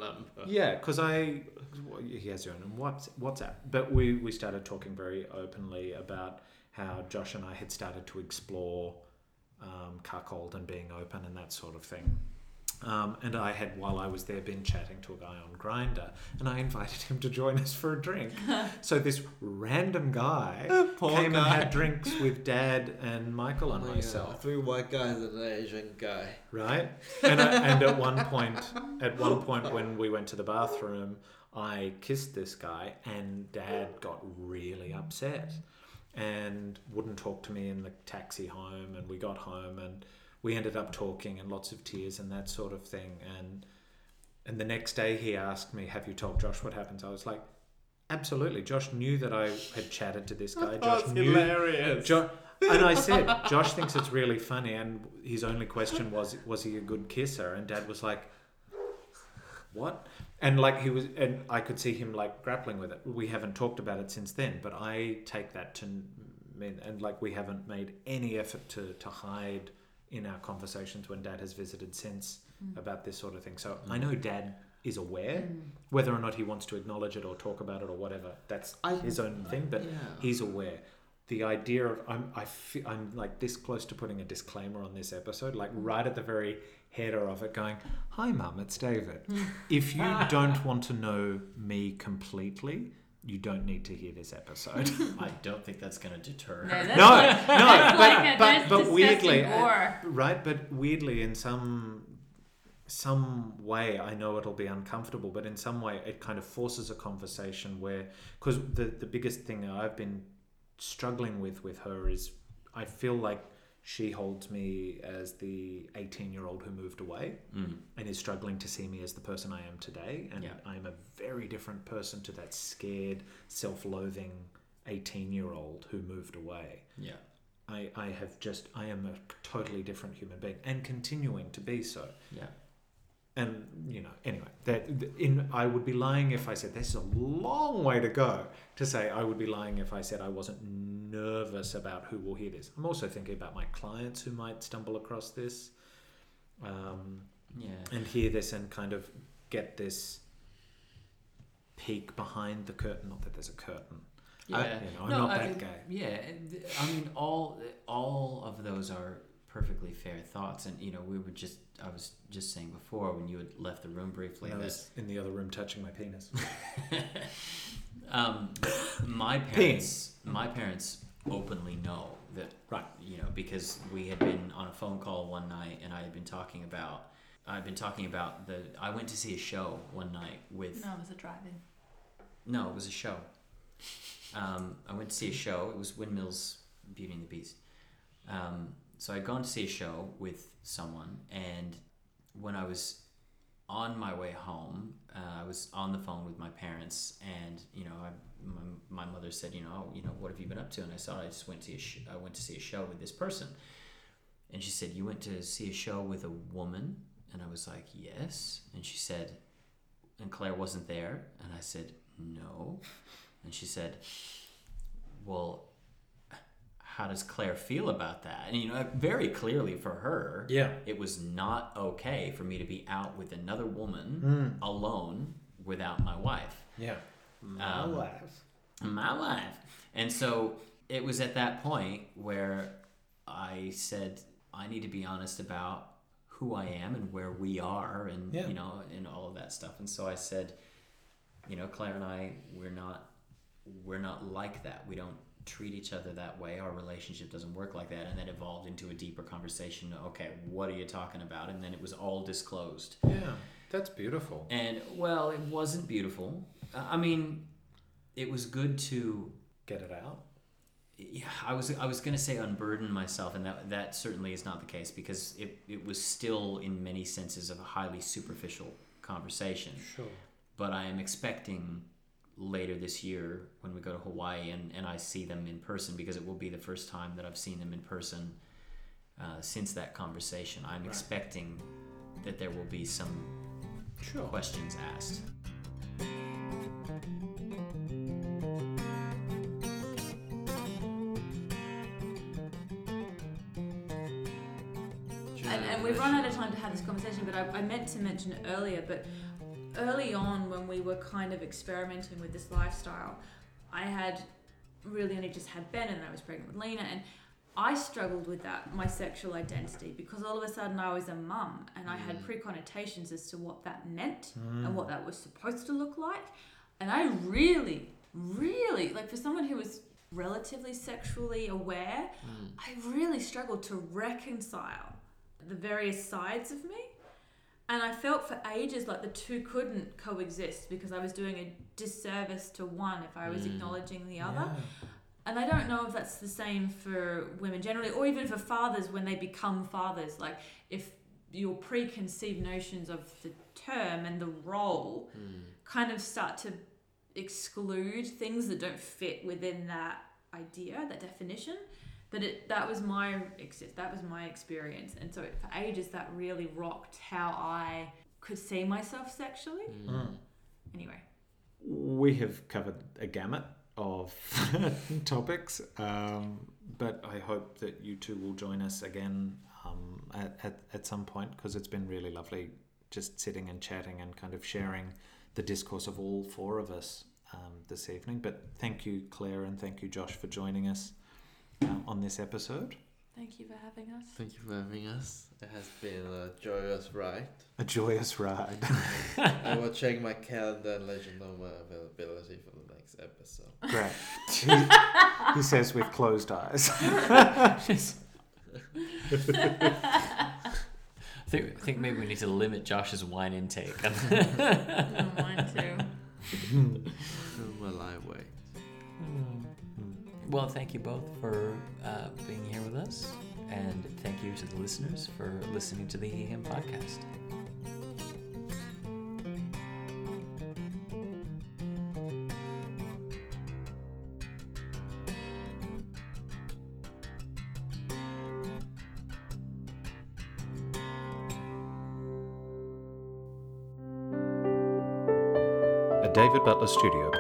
yeah, because I well, he has your own Whats- WhatsApp, but we we started talking very openly about how Josh and I had started to explore um, cuckold and being open and that sort of thing. Um, and I had, while I was there, been chatting to a guy on Grindr, and I [laughs] invited him to join us for a drink. [laughs] so this random guy [laughs] came and had drinks with Dad and Michael and Oh myself God, Three white guys and an Asian guy. right? And, I, and at one point, at one point when we went to the bathroom, I kissed this guy, and Dad got really upset and wouldn't talk to me in the taxi home. And we got home, and we ended up talking, and lots of tears and that sort of thing. And and the next day, he asked me, "Have you told Josh what happens?" I was like. Absolutely. Josh knew that I had chatted to this guy. [laughs] Josh That's knew hilarious. And I said, [laughs] Josh thinks it's really funny, and his only question was, was he a good kisser? And Dad was like, what? And like he was, and I could see him like grappling with it. We haven't talked about it since then, but I take that to mean, and like we haven't made any effort to to hide in our conversations when Dad has visited since mm. about this sort of thing. So mm. I know Dad is aware, mm. whether or not he wants to acknowledge it or talk about it or whatever. That's I- his own thing, but yeah. he's aware. The idea of I'm I I'm like this close to putting a disclaimer on this episode, like right at the very header of it, going, "Hi, Mum, it's David. [laughs] if you [laughs] don't want to know me completely, you don't need to hear this episode." [laughs] I don't think that's going to deter. No, that's no, like, no, that's but like a, but, that's but weirdly, uh, right? But weirdly, in some some way, I know it'll be uncomfortable, but in some way, it kind of forces a conversation where, because the the biggest thing I've been struggling with with her is, I feel like she holds me as the 18 year old who moved away Mm. and is struggling to see me as the person I am today. And Yeah. I'm a very different person to that scared, self loathing 18 year old who moved away. Yeah. I, I have just, I am a totally different human being and continuing to be so. Yeah. And, you know, anyway, that in I would be lying if I said this is a long way to go to say I would be lying if I said I wasn't nervous about who will hear this. I'm also thinking about my clients who might stumble across this. Um, Yeah. and hear this and kind of get this peek behind the curtain. Not that there's a curtain. Yeah. I, you know, I'm No, not I- that guy. Yeah, I mean, all all of those are perfectly fair thoughts, and you know, we were just I was just saying before when you had left the room briefly When I was in the other room touching my penis. [laughs] um, my parents my parents openly know that Right. you know because we had been on a phone call one night and I had been talking about I'd been talking about the I went to see a show one night with No, it was a drive-in. No, it was a show. Um, I went to see a show. It was Windmills Beauty and the Beast. Um, so I'd gone to see a show with someone, and when I was on my way home, uh, I was on the phone with my parents, and you know, I, my, my mother said, you know, oh, you know, what have you been up to? And I said, I just went to a sh- I went to see a show with this person, and she said, you went to see a show with a woman, and I was like, yes, and she said, and Claire wasn't there, and I said, no, and she said, well, how does Claire feel about that? And you know, very clearly for her, Yeah. it was not okay for me to be out with another woman Mm. alone without my wife Yeah. Um, wife. my wife. And so it was at that point where I said, I need to be honest about who I am and where we are and Yeah. you know and all of that stuff. And so I said, you know, Claire and I we're not we're not like that. We don't treat each other that way. Our relationship doesn't work like that. And then evolved into a deeper conversation. Okay, what are you talking about? And then it was all disclosed. Yeah, that's beautiful. And well, it wasn't beautiful. Uh, I mean, it was good to Get it out. yeah, I was I was gonna say unburden myself, and that that certainly is not the case because it, it was still in many senses of a highly superficial conversation. Sure. But I am expecting later this year when we go to Hawaii and, and I see them in person because it will be the first time that I've seen them in person uh, since that conversation. I'm Right. expecting that there will be some Sure. questions asked. and, and we've run out of time to have this conversation, but I, I meant to mention it earlier. But early on, when we were kind of experimenting with this lifestyle, I had really only just had Ben, and I was pregnant with Lena, and I struggled with that my sexual identity because all of a sudden I was a mum, and I had mm. pre-connotations as to what that meant and mm. what that was supposed to look like, and I really, really like for someone who was relatively sexually aware, mm. I really struggled to reconcile the various sides of me. And I felt for ages like the two couldn't coexist because I was doing a disservice to one if I was mm. acknowledging the other. And I don't know if that's the same for women generally or even for fathers when they become fathers. Like if your preconceived notions of the term and the role mm. kind of start to exclude things that don't fit within that idea, that definition. But it that was my ex- that was my experience, and so for ages that really rocked how I could see myself sexually. Mm. Anyway, We have covered a gamut of [laughs] topics, um, but I hope that you two will join us again um, at, at, at some point because it's been really lovely just sitting and chatting and kind of sharing the discourse of all four of us um, this evening. But thank you, Claire, and thank you, Josh, for joining us uh, on this episode. thank you for having us. Thank you for having us. It has been a joyous ride. A joyous ride. [laughs] I [laughs] will check my calendar and let you know my availability for the next episode. Great. [laughs] He, he says with closed eyes. I think, I think maybe we need to limit Josh's wine intake. I mine too. my live way. Well, thank you both for uh, being here with us, and thank you to the listeners for listening to the He Him podcast. A David Butler Studio.